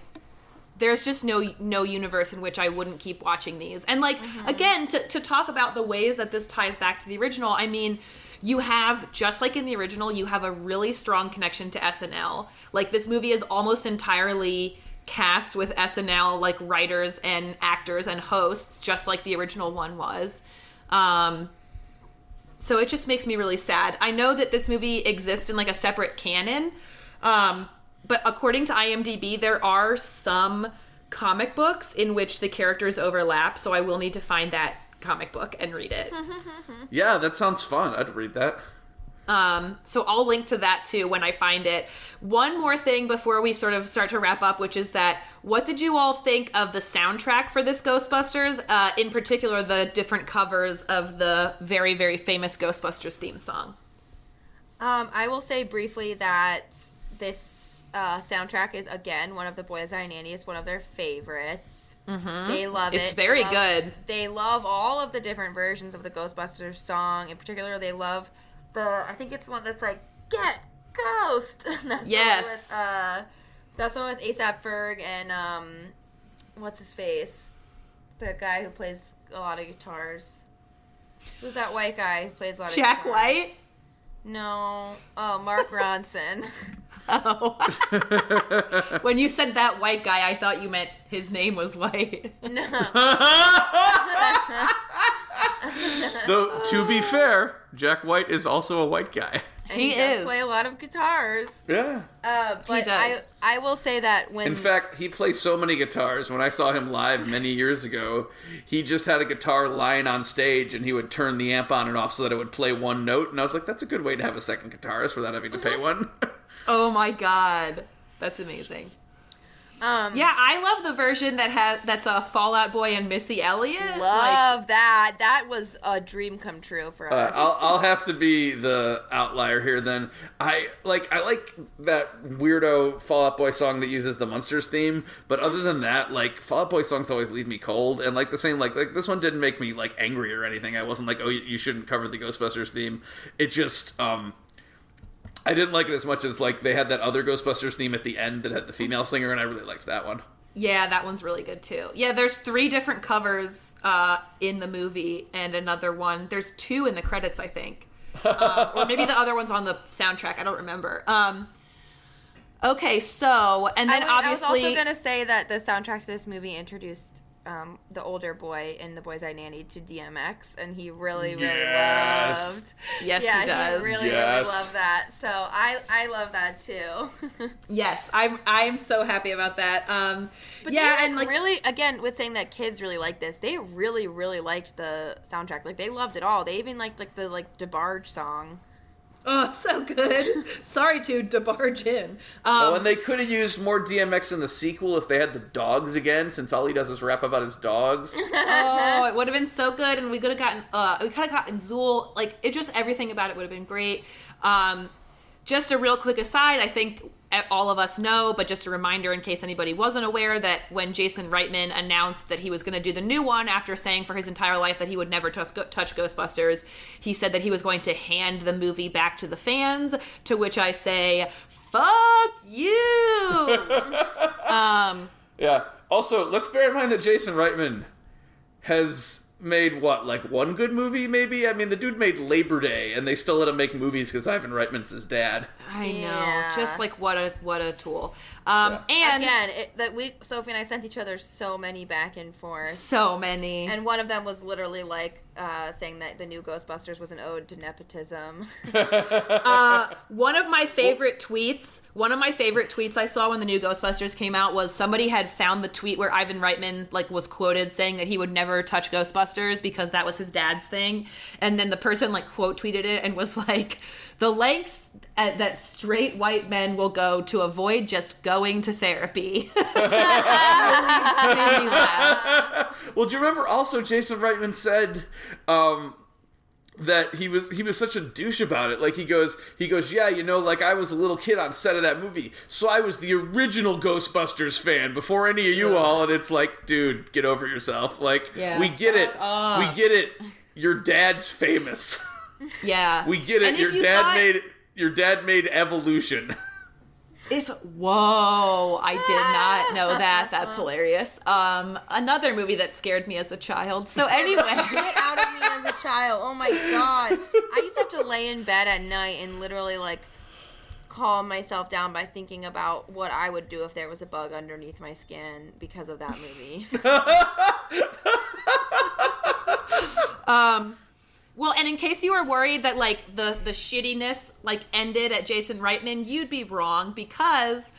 there's just no no universe in which I wouldn't keep watching these. And like again to to talk about the ways that this ties back to the original, I mean you have just like in the original, you have a really strong connection to SNL. Like this movie is almost entirely cast with SNL like writers and actors and hosts just like the original one was. Um so it just makes me really sad. I know that this movie exists in like a separate canon, um, but according to IMDb, there are some comic books in which the characters overlap. So I will need to find that comic book and read it. yeah, that sounds fun. I'd read that. Um, so I'll link to that too when I find it. One more thing before we sort of start to wrap up, which is that what did you all think of the soundtrack for this Ghostbusters? Uh, in particular, the different covers of the very, very famous Ghostbusters theme song. Um, I will say briefly that this uh, soundtrack is again one of the Boys I Nanny is one of their favorites. Mm-hmm. They love it. It's They very love- good. They love all of the different versions of the Ghostbusters song. In particular, they love the I think it's the one that's like "Get Ghost." that's the one Yes. with, uh, that's the one with ASAP Ferg and um, what's his face, the guy who plays a lot of guitars. Who's that white guy who plays a lot of Jack? White? No. Oh, Mark Ronson. Oh. when you said that white guy, I thought you meant his name was white. no. Though to be fair, Jack White is also a white guy. And He he, does is. play a lot of guitars. Yeah. Uh, but does. I I will say that when In fact, he plays so many guitars. When I saw him live many years ago, he just had a guitar lying on stage and he would turn the amp on and off so that it would play one note. And I was like, that's a good way to have a second guitarist without having to pay one. Oh my god. That's amazing. um Yeah, I love the version that has that's a Fall Out Boy and Missy Elliott. Like, love that. That was a dream come true for Uh, us. I'll, I'll have to be the outlier here then. I like I like that weirdo Fall Out Boy song that uses the Munsters theme, but other than that, like Fall Out Boy songs always leave me cold. And like the same, like like this one didn't make me like angry or anything. I wasn't like, oh, you, you shouldn't cover the Ghostbusters theme. It just um. I didn't like it as much as like they had that other Ghostbusters theme at the end that had the female singer, and I really liked that one. Yeah, that one's really good too. Yeah, there's three different covers uh, in the movie, and another one. There's two in the credits, I think, uh, or maybe the other one's on the soundtrack. I don't remember. Um, okay, so and then I, was- I was also gonna say that the soundtrack to this movie introduced um, the older boy in The Boys I Nannied to DMX, and he really, really Yes. loved. yes, yeah, he does. really, Yes. really loved that. So I, I love that too. Yes, I'm. I'm so happy about that. Um, But yeah, they, and like really, again, with saying that kids really like this, they really, really liked the soundtrack. Like they loved it all. They even liked like the like DeBarge song. Oh, so good. Sorry to debarge in. Um, oh, and they could have used more DMX in the sequel if they had the dogs again, since all he does is rap about his dogs. oh, it would have been so good, and we could have gotten. Uh, we could have gotten Zuul. Like it, just everything about it would have been great. Um, just a real quick aside, I think all of us know, but just a reminder in case anybody wasn't aware that when Jason Reitman announced that he was going to do the new one after saying for his entire life that he would never touch, touch Ghostbusters, he said that he was going to hand the movie back to the fans. To which I say, "Fuck you." um, yeah. Also, let's bear in mind that Jason Reitman has made what, like one good movie, maybe? I mean, the dude made Labor Day, and they still let him make movies because Ivan Reitman's his dad. I know, Yeah. just like what a what a tool. Um, and Again, it, that we Sophie and I sent each other so many back and forth. so many. And one of them was literally like uh, saying that the new Ghostbusters was an ode to nepotism. uh, one of my favorite tweets, one of my favorite tweets I saw when the new Ghostbusters came out was somebody had found the tweet where Ivan Reitman like was quoted saying that he would never touch Ghostbusters because that was his dad's thing, and then the person like quote tweeted it and was like, "The lengths at, that straight white men will go to avoid just going to therapy." Really made me laugh. Well, do you remember also Jason Reitman said um, that he was he was such a douche about it. Like he goes he goes, yeah, you know, like I was a little kid on set of that movie, so I was the original Ghostbusters fan before any of you all. And it's like, dude, get over yourself. Like Yeah. we get it, off. we get it. Your dad's famous. Yeah, we get it. And Your you dad thought- made your dad made Evolution. If whoa, I did not know that. That's hilarious. Um, another movie that scared me as a child. So anyway, Get out of me as a child. Oh my god. I used to have to lay in bed at night and literally like calm myself down by thinking about what I would do if there was a bug underneath my skin because of that movie. um, well, and in case you were worried that like the the shittiness like ended at Jason Reitman, you'd be wrong because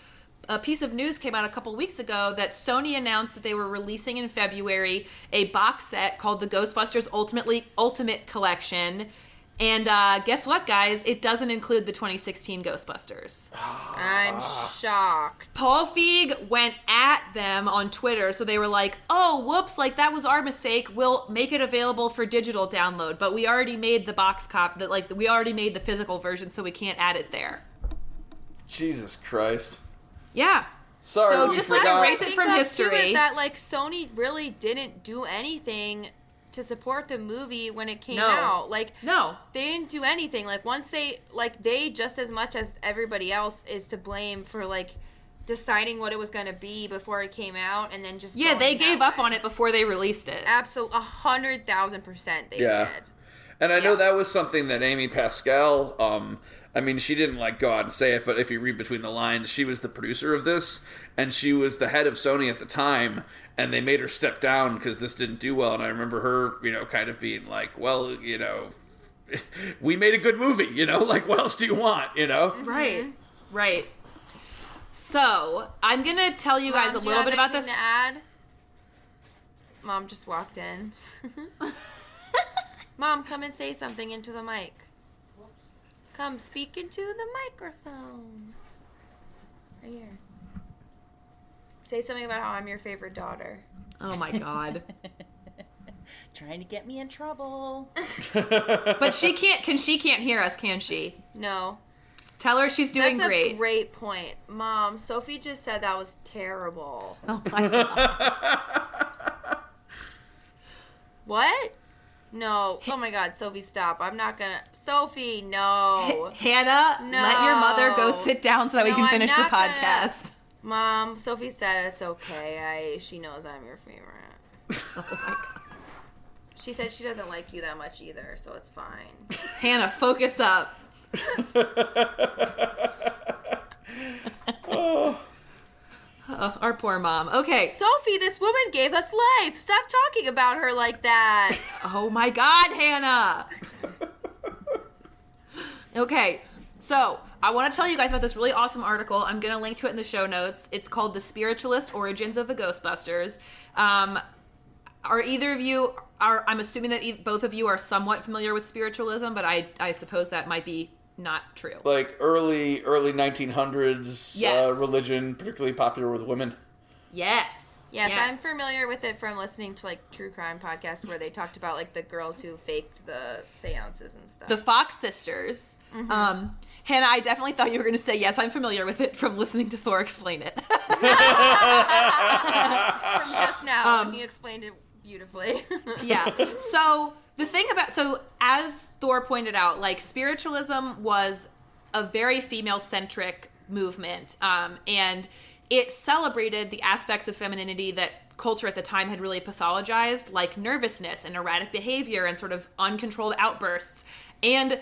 a piece of news came out a couple weeks ago that Sony announced that they were releasing in February a box set called the Ghostbusters Ultimately Ultimate Collection. And uh, guess what, guys? It doesn't include the 2016 Ghostbusters. I'm shocked. Paul Feig went at them on Twitter, so they were like, "Oh, whoops! Like that was our mistake. We'll make it available for digital download, but we already made the box cop that like we already made the physical version, so we can't add it there." Jesus Christ. Yeah. Sorry, So just like forgot. erase it from history. Too, is that like Sony really didn't do anything to support the movie when it came No. out? Like no. they didn't do anything. Like once they like they just as much as everybody else is to blame for like deciding what it was going to be before it came out and then just Yeah, going they gave up way. on it before they released it. Absolutely, a hundred thousand percent. They Yeah. did. And I know that was something that Amy Pascal, um, I mean, she didn't like go out and say it, but if you read between the lines, she was the producer of this, and she was the head of Sony at the time, and they made her step down because this didn't do well. And I remember her, you know, kind of being like, "Well, you know, we made a good movie, you know, like what else do you want, you know?" Mm-hmm. Right. Right. So, I'm going to tell you guys a little bit about this. To add? Mom just walked in. Mom, come and say something into the mic. Come speak into the microphone. Right here. Say something about how I'm your favorite daughter. Oh my god. Trying to get me in trouble. but she can't can she can't hear us, can she? No. Tell her she's doing That's great. a great point. Mom, Sophie just said that was terrible. Oh my god. What? No. Oh my god, Sophie, stop. I'm not gonna. Sophie, no. Hannah, no. let your mother go sit down so that we No, can I'm finish the not gonna- podcast. Mom, Sophie said it's okay. I she knows I'm your favorite. Oh my god. She said she doesn't like you that much either, so it's fine. Hannah, focus up. Oh, our poor mom. Okay. Sophie, this woman gave us life. Stop talking about her like that. Oh my God, Hannah. okay, so I want to tell you guys about this really awesome article. I'm going to link to it in the show notes. It's called "The Spiritualist Origins of the Ghostbusters." Um, are either of you are? I'm assuming that e- both of you are somewhat familiar with spiritualism, but I I suppose that might be not true. Like early early 1900s Yes. uh, religion, particularly popular with women. Yes. Yes, I'm familiar with it from listening to like true crime podcasts where they talked about like the girls who faked the seances and stuff. the Fox sisters. Um, Hannah, I definitely thought you were going to say yes. I'm familiar with it from listening to Thor explain it. from just now Um, when he explained it beautifully. yeah. So the thing about so as Thor pointed out, like spiritualism was a very female centric movement, um, and it celebrated the aspects of femininity that culture at the time had really pathologized, like nervousness and erratic behavior and sort of uncontrolled outbursts, and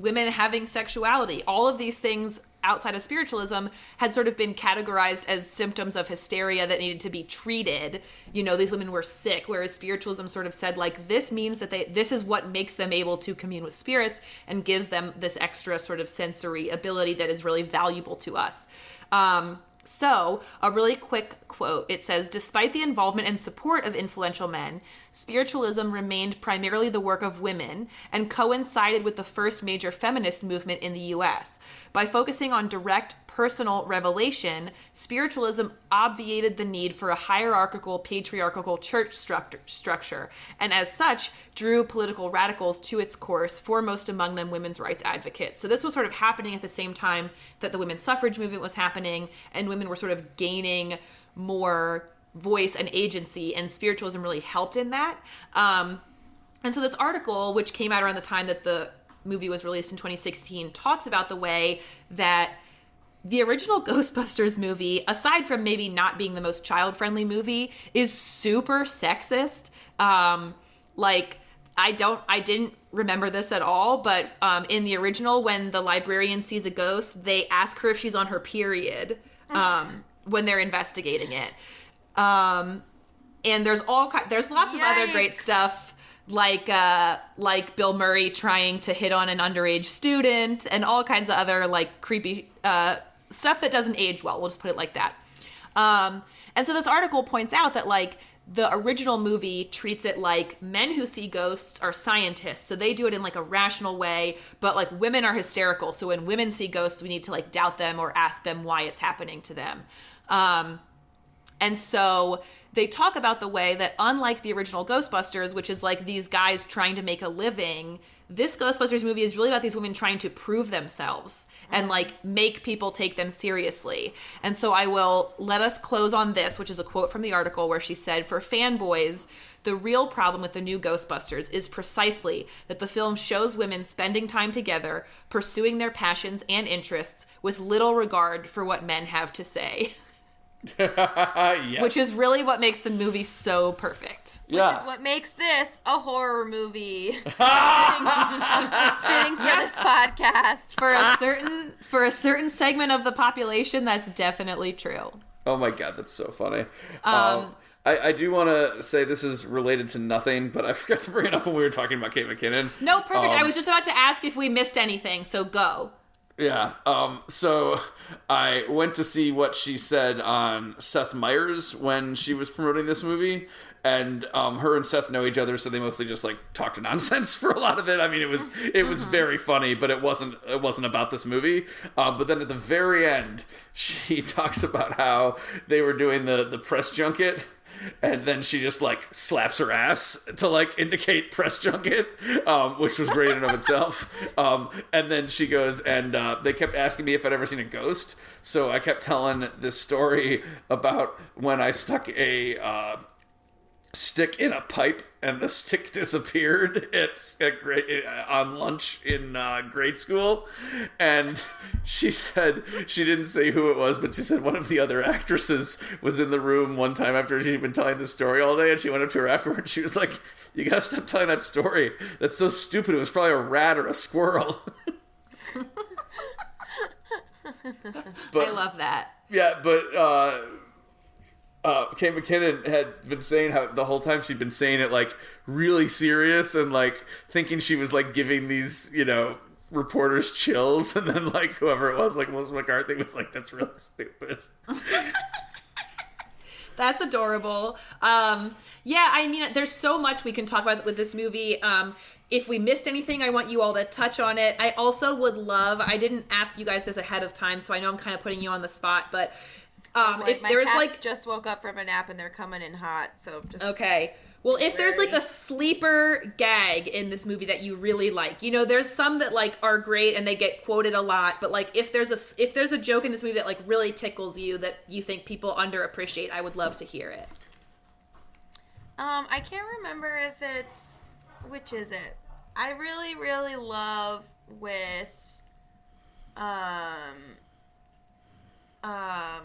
women having sexuality. All of these things outside of spiritualism had sort of been categorized as symptoms of hysteria that needed to be treated. You know, these women were sick, whereas spiritualism sort of said like this means that they this is what makes them able to commune with spirits and gives them this extra sort of sensory ability that is really valuable to us. Um so, a really quick quote. It says Despite the involvement and support of influential men, spiritualism remained primarily the work of women and coincided with the first major feminist movement in the US. By focusing on direct personal revelation, spiritualism obviated the need for a hierarchical, patriarchal church structure, and as such, drew political radicals to its course, foremost among them women's rights advocates. So, this was sort of happening at the same time that the women's suffrage movement was happening, and women were sort of gaining more voice and agency, and spiritualism really helped in that. Um, and so this article, which came out around the time that the movie was released in 2016, talks about the way that the original Ghostbusters movie, aside from maybe not being the most child friendly movie, is super sexist. Um, like, I don't, I didn't remember this at all, but um, in the original, when the librarian sees a ghost, they ask her if she's on her period um, when they're investigating it. Um, and there's all there's lots of other great stuff like uh like Bill Murray trying to hit on an underage student and all kinds of other like creepy uh stuff that doesn't age well. We'll just put it like that. Um and so this article points out that like the original movie treats it like men who see ghosts are scientists, so they do it in like a rational way, but like women are hysterical. So when women see ghosts, we need to like doubt them or ask them why it's happening to them. Um and so they talk about the way that, unlike the original Ghostbusters, which is like these guys trying to make a living, this Ghostbusters movie is really about these women trying to prove themselves and mm-hmm. like make people take them seriously. And so I will let us close on this, which is a quote from the article where she said, For fanboys, the real problem with the new Ghostbusters is precisely that the film shows women spending time together, pursuing their passions and interests with little regard for what men have to say. yeah. which is really what makes the movie so perfect. yeah. Which is what makes this a horror movie. fitting, fitting for this podcast. For a certain for a certain segment of the population, that's definitely true. Oh my god, that's so funny. Um, I, I do want to say this is related to nothing, but I forgot to bring it up when we were talking about Kate McKinnon. No, perfect. I Um, was just about to ask if we missed anything, so go. Yeah. Um. So I went to see what she said on Seth Meyers when she was promoting this movie, and um, her and Seth know each other, so they mostly just like talked nonsense for a lot of it. I mean, it was it was very funny, but it wasn't it wasn't about this movie. Um, but then at the very end, she talks about how they were doing the the press junket and then she just like slaps her ass to like indicate press junket, um, which was great in and of itself. Um, and then she goes, and uh, they kept asking me if I'd ever seen a ghost, so I kept telling this story about when I stuck a. Uh, stick in a pipe, and the stick disappeared at, at grade, on lunch in uh, grade school. And she said she didn't say who it was, but she said one of the other actresses was in the room one time after she'd been telling the story all day, and she went up to her afterwards. She was like, "You gotta stop telling that story. That's so stupid. It was probably a rat or a squirrel." but I love that. yeah, but uh, uh, Kate McKinnon had been saying how the whole time she'd been saying it like really serious and like thinking she was like giving these you know reporters chills, and then like whoever it was, like Melissa McCarthy, was like, "That's really stupid." That's adorable. Um, yeah, I mean, there's so much we can talk about with this movie. Um, if we missed anything, I want you all to touch on it. I also would love. I didn't ask you guys this ahead of time, so I know I'm kind of putting you on the spot, but um, Like, if my like just woke up from a nap and they're coming in hot, so just Okay. Well, if there's like a sleeper gag in this movie that you really like, you know, there's some that like are great and they get quoted a lot, but like if there's a if there's a joke in this movie that like really tickles you that you think people underappreciate, I would love to hear it. Um, I can't remember if it's which is it. I really, really love with um um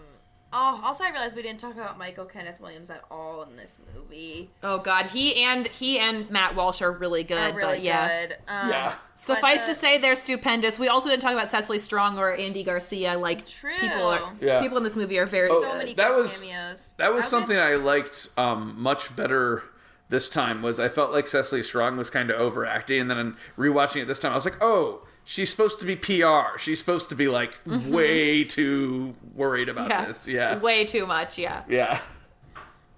oh also I realized we didn't talk about Michael Kenneth Williams at all in this movie. Oh God, he and he and Matt Walsh are really good. Are really but yeah. good. Um, Yeah. Suffice but to say, they're stupendous. We also didn't talk about Cecily Strong or Andy Garcia. Like True. people are Yeah. people in this movie are very Oh, so many that was- cameos. That was I something just- I liked um, much better this time. Was I felt like Cecily Strong was kind of overacting, and then in rewatching it this time, I was like, oh, she's supposed to be PR. She's supposed to be like way too worried about yeah. this. Yeah, way too much. Yeah. yeah.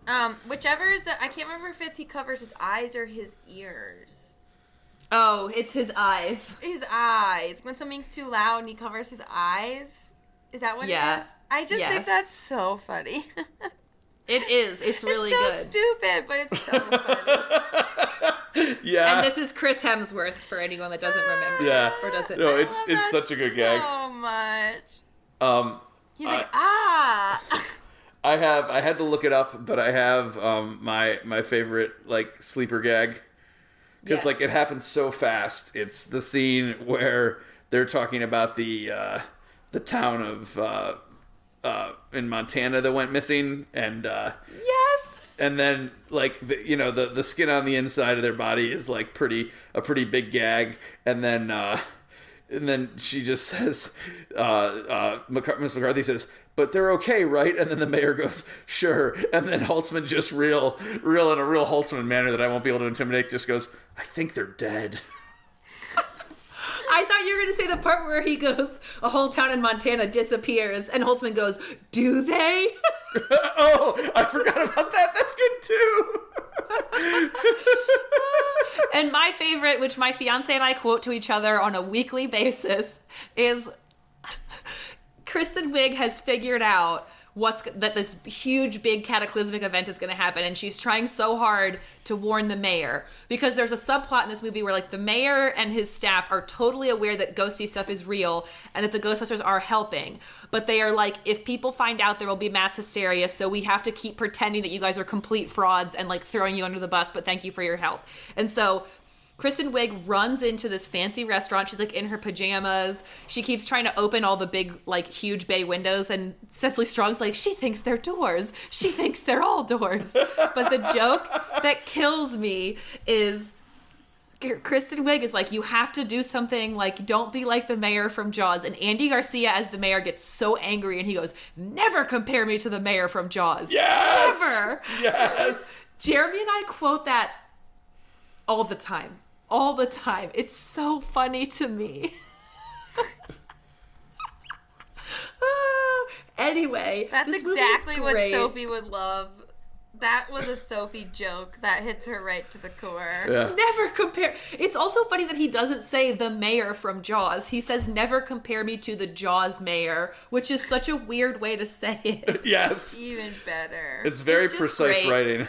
Um, whichever is the I can't remember if it's he covers his eyes or his ears. Oh, it's his eyes. His eyes. When something's too loud and he covers his eyes. Is that what Yeah. it is? I just Yes. think that's so funny. It is. It's really it's so good. stupid, but it's so funny. Yeah. And this is Chris Hemsworth for anyone that doesn't remember. yeah. Or doesn't No, know. it's love it's that such a good gag. So much. Um, He's like, ah. I have I had to look it up, but I have um my my favorite like sleeper gag because Yes. like it happens so fast. It's the scene where they're talking about the uh, the town of uh, uh, in Montana that went missing, and uh, Yes. and then like the, you know the the skin on the inside of their body is like pretty a pretty big gag, and then. Uh, and then she just says, uh, uh, McCar- Miss McCarthy says, but they're okay, right? And then the mayor goes, sure. And then Holtzman just real, real in a real Holtzman manner that I won't be able to intimidate, just goes, I think they're dead. I thought you were going to say the part where he goes, a whole town in Montana disappears, and Holtzman goes, do they? oh, I forgot about that. That's good too. and my favorite, which my fiance and I quote to each other on a weekly basis, is Kristen Wiig has figured out what's that this huge big cataclysmic event is going to happen and she's trying so hard to warn the mayor. Because there's a subplot in this movie where like the mayor and his staff are totally aware that ghosty stuff is real and that the ghostbusters are helping. But they are like if people find out there will be mass hysteria so we have to keep pretending that you guys are complete frauds and like throwing you under the bus but thank you for your help. And so Kristen Wiig runs into this fancy restaurant. She's like in her pajamas. She keeps trying to open all the big, like, huge bay windows, and Cecily Strong's like, she thinks they're doors. She thinks they're all doors. But the joke that kills me is Kristen Wiig is like, you have to do something like, don't be like the mayor from Jaws. And Andy Garcia, as the mayor, gets so angry and he goes, never compare me to the mayor from Jaws. Yes. Never. Yes. Jeremy and I quote that all the time. All the time. It's so funny to me. anyway, That's this movie is exactly what. Sophie would love. That was a Sophie joke that hits her right to the core. Yeah. Never compare. It's also funny that he doesn't say the mayor from Jaws. He says never compare me to the Jaws mayor, which is such a weird way to say it. Yes. Even better. It's very It's precise great. writing.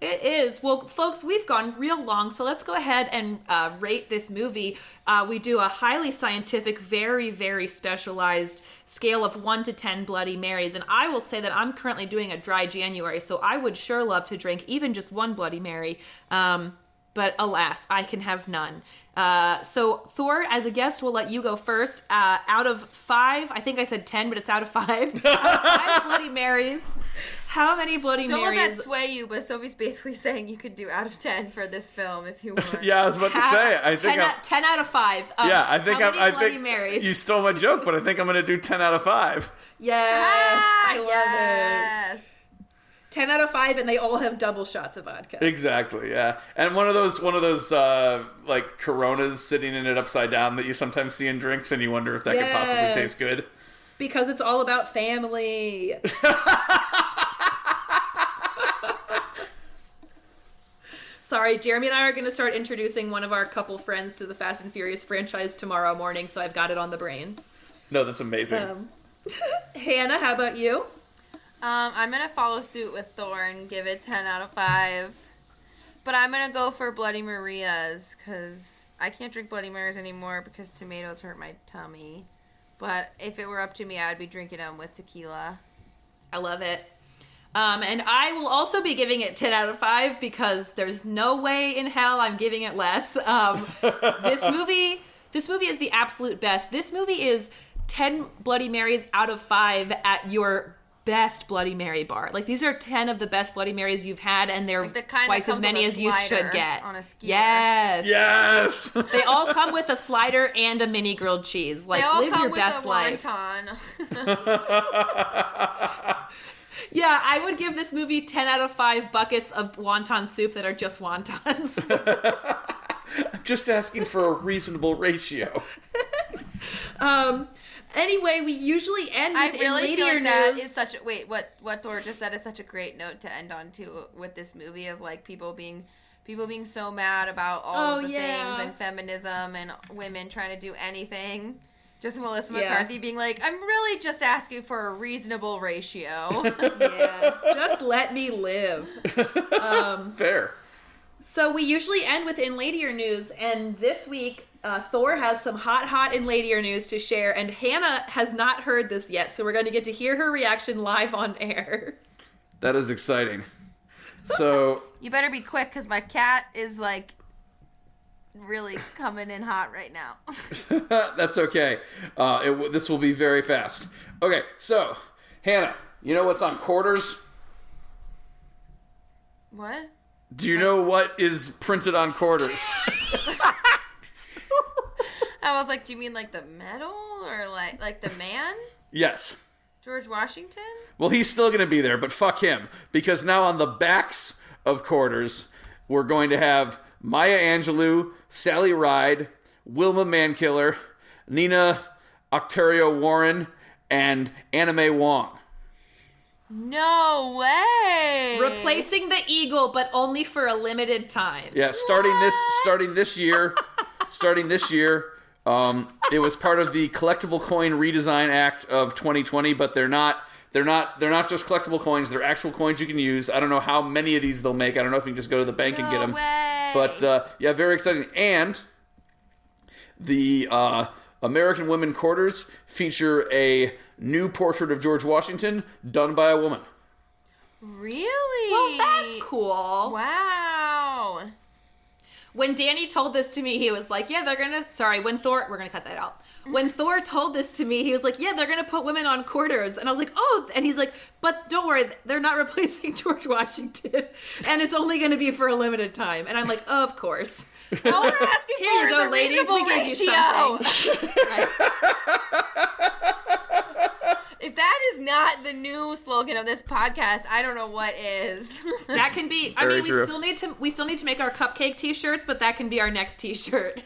It is. Well, folks, we've gone real long, so let's go ahead and uh, rate this movie. Uh, we do a highly scientific, very, very specialized scale of 1 to 10 Bloody Marys. And I will say that I'm currently doing a dry January, so I would sure love to drink even just one Bloody Mary. Um, but alas, I can have none. Uh, so, Thor, as a guest, we'll let you go first. Uh, out of five, I think I said 10, but it's out of five. out of five Bloody Marys. How many Bloody Don't let that sway you, but Sophie's basically saying you could do out of 10 for this film if you want. Yeah, I was about to Have- say. I think 10, I'm, out, 10 out of 5. Um, Yeah, I think how I'm. many I Bloody think Marys? you stole my joke, but I think I'm going to do ten out of five. Yes, Ah, I love it. 10 out of 5, and they all have double shots of vodka. Exactly. Yeah, and one of those one of those uh, like Coronas sitting in it upside down that you sometimes see in drinks, and you wonder if that could possibly taste good. Because it's all about family. Sorry, Jeremy and I are going to start introducing one of our couple friends to the Fast and Furious franchise tomorrow morning, so I've got it on the brain. No, that's amazing. Um, Hannah, how about you? Um, I'm gonna follow suit with Thor and give it 10 out of 5. But I'm gonna go for Bloody Marias because I can't drink Bloody Marys anymore because tomatoes hurt my tummy. But if it were up to me, I'd be drinking them with tequila. I love it. Um, and I will also be giving it 10 out of 5 because there's no way in hell I'm giving it less. Um, this movie, this movie is the absolute best. This movie is 10 Bloody Marys out of 5 at your best Bloody Mary bar. Like these are 10 of the best Bloody Marys you've had and they're Like the kind twice as many as you should get. on a skewer. Yes. yes. They all come with a slider and a mini grilled cheese. Like they all live come your with best a life. Wonton. Yeah, I would give this movie 10 out of 5 buckets of wonton soup that are just wontons. I'm just asking for a reasonable ratio. um anyway, we usually end I really in feel later like that news. is such a wait. What what Thor just said is such a great note to end on too with this movie of like people being people being so mad about all Oh, of the yeah. things and feminism and women trying to do anything. Just Melissa Yeah. McCarthy being like, I'm really just asking for a reasonable ratio. yeah, just let me live. Um, Fair. so we usually end with in ladier news, and this week uh, Thor has some hot, hot in ladier news to share, and Hannah has not heard this yet, so we're going to get to hear her reaction live on air. That is exciting. So you better be quick because my cat is like really coming in hot right now. that's okay. Uh, it, w- this will be very fast. Okay, so Hannah, you know what's on quarters? what? Do you know what is printed on quarters? I was like, do you mean like the medal or like like the man? yes. George Washington? Well, he's still going to be there, but fuck him. Because now on the backs of quarters, we're going to have Maya Angelou, Sally Ride, Wilma Mankiller, Nina Otero-Warren, and Anna May Wong. No way. Replacing the eagle, but only for a limited time. Yeah, starting this starting this year, starting this year. Um, it was part of the Collectible Coin Redesign Act of 2020, but they're not they're not they're not just collectible coins. They're actual coins you can use. I don't know how many of these they'll make. I don't know if you can just go to the bank and get them. way. But uh, yeah, very exciting. And the uh, American Women Quarters feature a new portrait of George Washington done by a woman. really? Well, that's cool. Wow. When Danny told this to me, he was like, "Yeah, they're gonna." Sorry, when Thor, we're gonna cut that out. When Thor told this to me, he was like, "Yeah, they're gonna put women on quarters," and I was like, "Oh," and he's like, "But don't worry, they're not replacing George Washington, and it's only gonna be for a limited time." And I'm like, "Of course." All we're asking Here for you is go, a ladies. reasonable We gave you something. Right. If that is not the new slogan of this podcast, I don't know what is. That can be. I Very mean, we true. still need to. We still need to make our cupcake T-shirts, but that can be our next T-shirt.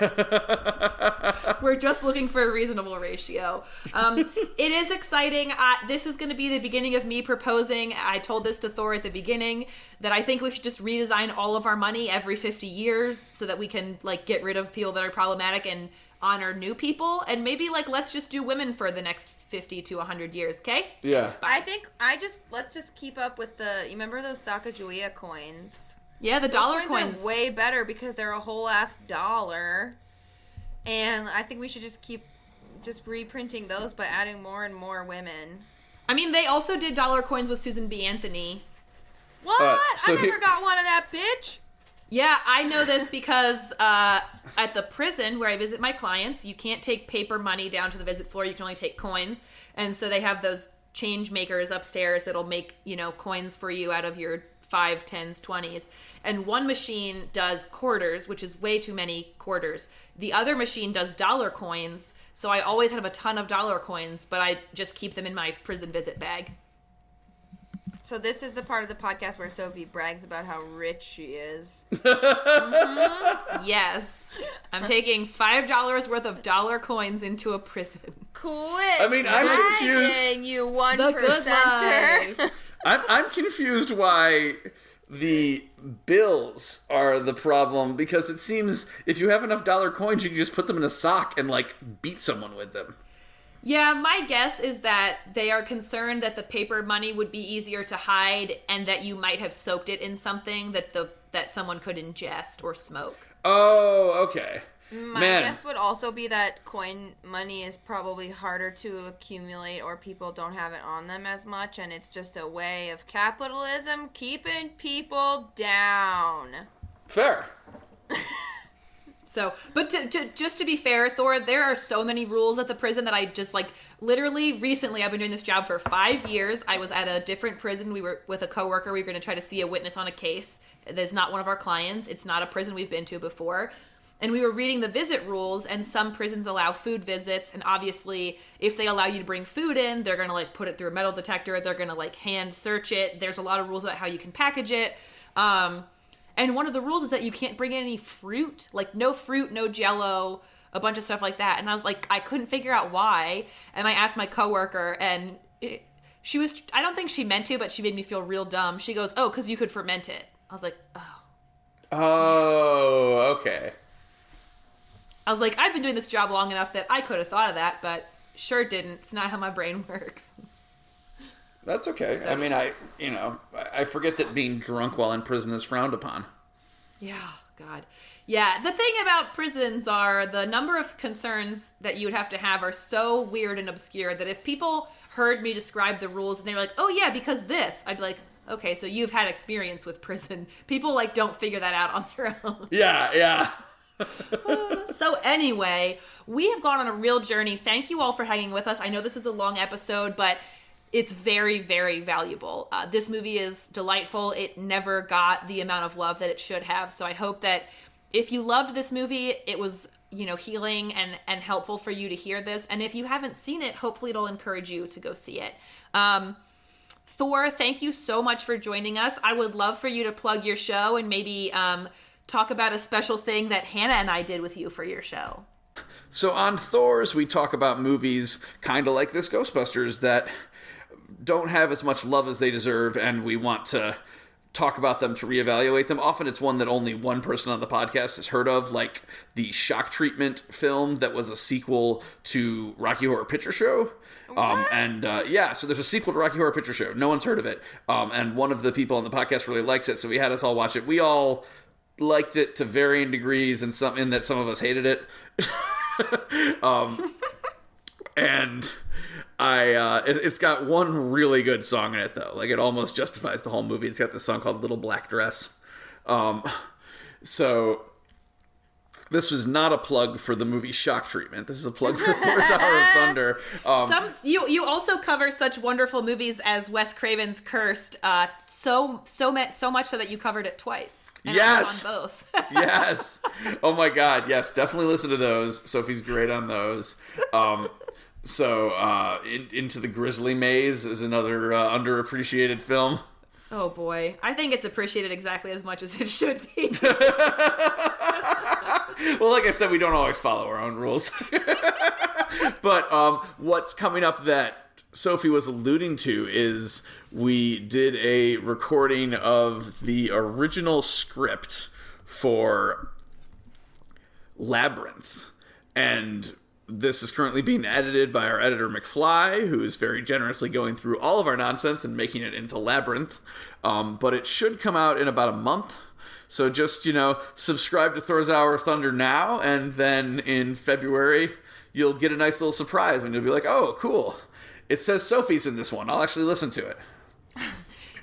We're just looking for a reasonable ratio. Um, it is exciting. Uh, this is going to be the beginning of me proposing. I told this to Thor at the beginning that I think we should just redesign all of our money every 50 years so that we can like get rid of people that are problematic and honor new people and maybe like let's just do women for the next 50 to 100 years, okay? Yeah. I think I just let's just keep up with the. You remember those Sacagawea coins? Yeah, the Those dollar coins, coins. are way better because they're a whole ass dollar, and I think we should just keep just reprinting those by adding more and more women. I mean, they also did dollar coins with Susan B. Anthony. What? Uh, so I never here- got one of that bitch. Yeah, I know this because uh, at the prison where I visit my clients, you can't take paper money down to the visit floor. You can only take coins, and so they have those change makers upstairs that'll make you know coins for you out of your five, tens, twenties. And one machine does quarters, which is way too many quarters. The other machine does dollar coins. So I always have a ton of dollar coins, but I just keep them in my prison visit bag. So this is the part of the podcast where Sophie brags about how rich she is. Mm-hmm. Yes, I'm taking five dollars worth of dollar coins into a prison. Quit. I mean, I'm confused. You one The percenter. I'm I'm confused why the bills are the problem because it seems if you have enough dollar coins, you can just put them in a sock and like beat someone with them. Yeah, my guess is that they are concerned that the paper money would be easier to hide and that you might have soaked it in something that the that someone could ingest or smoke. Oh, okay. My Man, guess would also be that coin money is probably harder to accumulate or people don't have it on them as much and it's just a way of capitalism keeping people down. fair. So, but to, to, just to be fair, Thor, there are so many rules at the prison that I just like literally recently. I've been doing this job for five years. I was at a different prison. We were with a coworker. We were going to try to see a witness on a case. That's not one of our clients. It's not a prison we've been to before. And we were reading the visit rules, and some prisons allow food visits. And obviously, if they allow you to bring food in, they're going to like put it through a metal detector. They're going to like hand search it. There's a lot of rules about how you can package it. Um, and one of the rules is that you can't bring in any fruit, like no fruit, no jello, a bunch of stuff like that. And I was like, I couldn't figure out why. And I asked my coworker, and it, she was, I don't think she meant to, but she made me feel real dumb. She goes, Oh, because you could ferment it. I was like, Oh. Oh, okay. I was like, I've been doing this job long enough that I could have thought of that, but sure didn't. It's not how my brain works. That's okay. I mean, I you know I forget that being drunk while in prison is frowned upon. Yeah, God. Yeah, the thing about prisons are the number of concerns that you would have to have are so weird and obscure that if people heard me describe the rules and they were like, "Oh yeah, because this," I'd be like, "Okay, so you've had experience with prison." People like don't figure that out on their own. Yeah, yeah. so anyway, we have gone on a real journey. Thank you all for hanging with us. I know this is a long episode, but it's very, very valuable. Uh, this movie is delightful. It never got the amount of love that it should have. So I hope that if you loved this movie, it was you know healing and and helpful for you to hear this. And if you haven't seen it, hopefully it'll encourage you to go see it. Um, Thor, thank you so much for joining us. I would love for you to plug your show and maybe um, talk about a special thing that Hannah and I did with you for your show. So on Thor's, we talk about movies kind of like this Ghostbusters that don't have as much love as they deserve, and we want to talk about them to reevaluate them. Often it's one that only one person on the podcast has heard of, like the Shock Treatment film that was a sequel to Rocky Horror Picture Show. Um, and uh, yeah, so there's a sequel to Rocky Horror Picture Show. No one's heard of it. Um, and one of the people on the podcast really likes it, so we had us all watch it. We all liked it to varying degrees, and some in that some of us hated it. um, and I, uh, it, it's got one really good song in it though. Like it almost justifies the whole movie. It's got this song called "Little Black Dress." Um, so this was not a plug for the movie Shock Treatment. This is a plug for Thor's Hour of Thunder. Um, Some you you also cover such wonderful movies as Wes Craven's Cursed, uh, so so much so much so that you covered it twice. Yes! on both. yes. Oh my God. Yes. Definitely listen to those. Sophie's great on those. Um, so, uh, in, Into the Grizzly Maze is another uh, underappreciated film. oh boy, I think it's appreciated exactly as much as it should be. Well, like I said, we don't always follow our own rules. but um, what's coming up that Sophie was alluding to is we did a recording of the original script for Labyrinth. and this is currently being edited by our editor McFly, who is very generously going through all of our nonsense and making it into Labyrinth. Um, but it should come out in about a month. So just, you know, subscribe to Thor's Hour of Thunder now, and then in February, you'll get a nice little surprise when you'll be like, oh, cool. It says Sophie's in this one. I'll actually listen to it.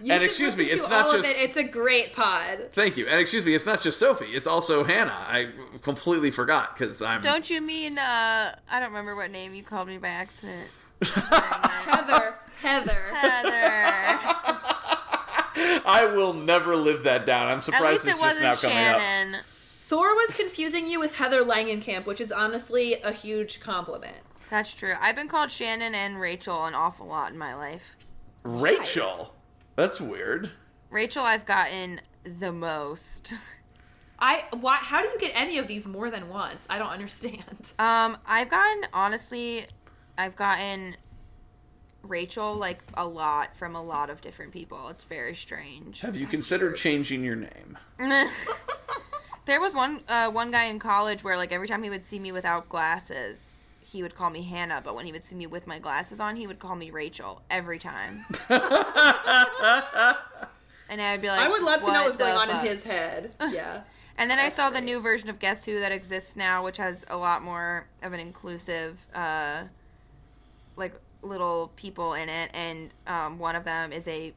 You And excuse me, it's not just it. it's a great pod. Thank you. And excuse me, it's not just Sophie, it's also Hannah. I completely forgot because I'm. Don't you mean uh I don't remember what name you called me by accident. Heather. Heather. Heather. I will never live that down. I'm At surprised least it it's just now wasn't coming up. Thor was confusing you with Heather Langenkamp, which is honestly a huge compliment. That's true. I've been called Shannon and Rachel an awful lot in my life. Rachel. That's weird. Rachel I've gotten the most. I why how do you get any of these more than once? I don't understand. Um, I've gotten honestly, I've gotten Rachel like a lot from a lot of different people. It's very strange. Have you considered changing your name? There was one uh, one guy in college where like every time he would see me without glasses, he would call me Hannah, but when he would see me with my glasses on, he would call me Rachel every time. and I'd be like, I would love to know what's going on fuck?" in his head. Yeah. And then I saw the new version of Guess Who that exists now, which has a lot more of an inclusive, uh, like little people in it, and um, one of them is a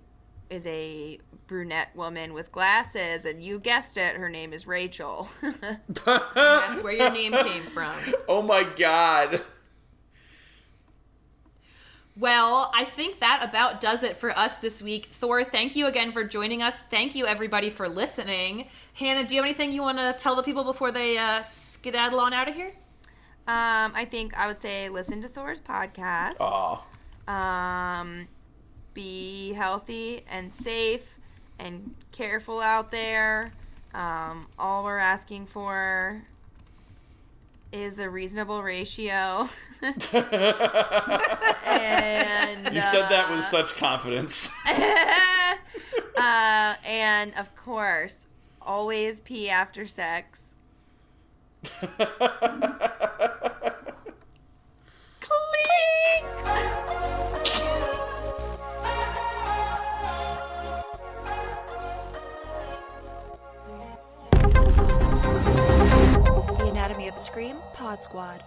is a brunette woman with glasses, and you guessed it, her name is Rachel. That's where your name came from. Oh my god. Well, I think that about does it for us this week. Thor, thank you again for joining us. Thank you, everybody, for listening. Hannah, do you have anything you want to tell the people before they uh, skedaddle on out of here? um, I think I would say listen to Thor's podcast. Aw. Um, be healthy and safe and careful out there. Um, all we're asking for is a reasonable ratio. and You said that with uh, such confidence. uh, and of course, always pee after sex. The Scream Pod Squad.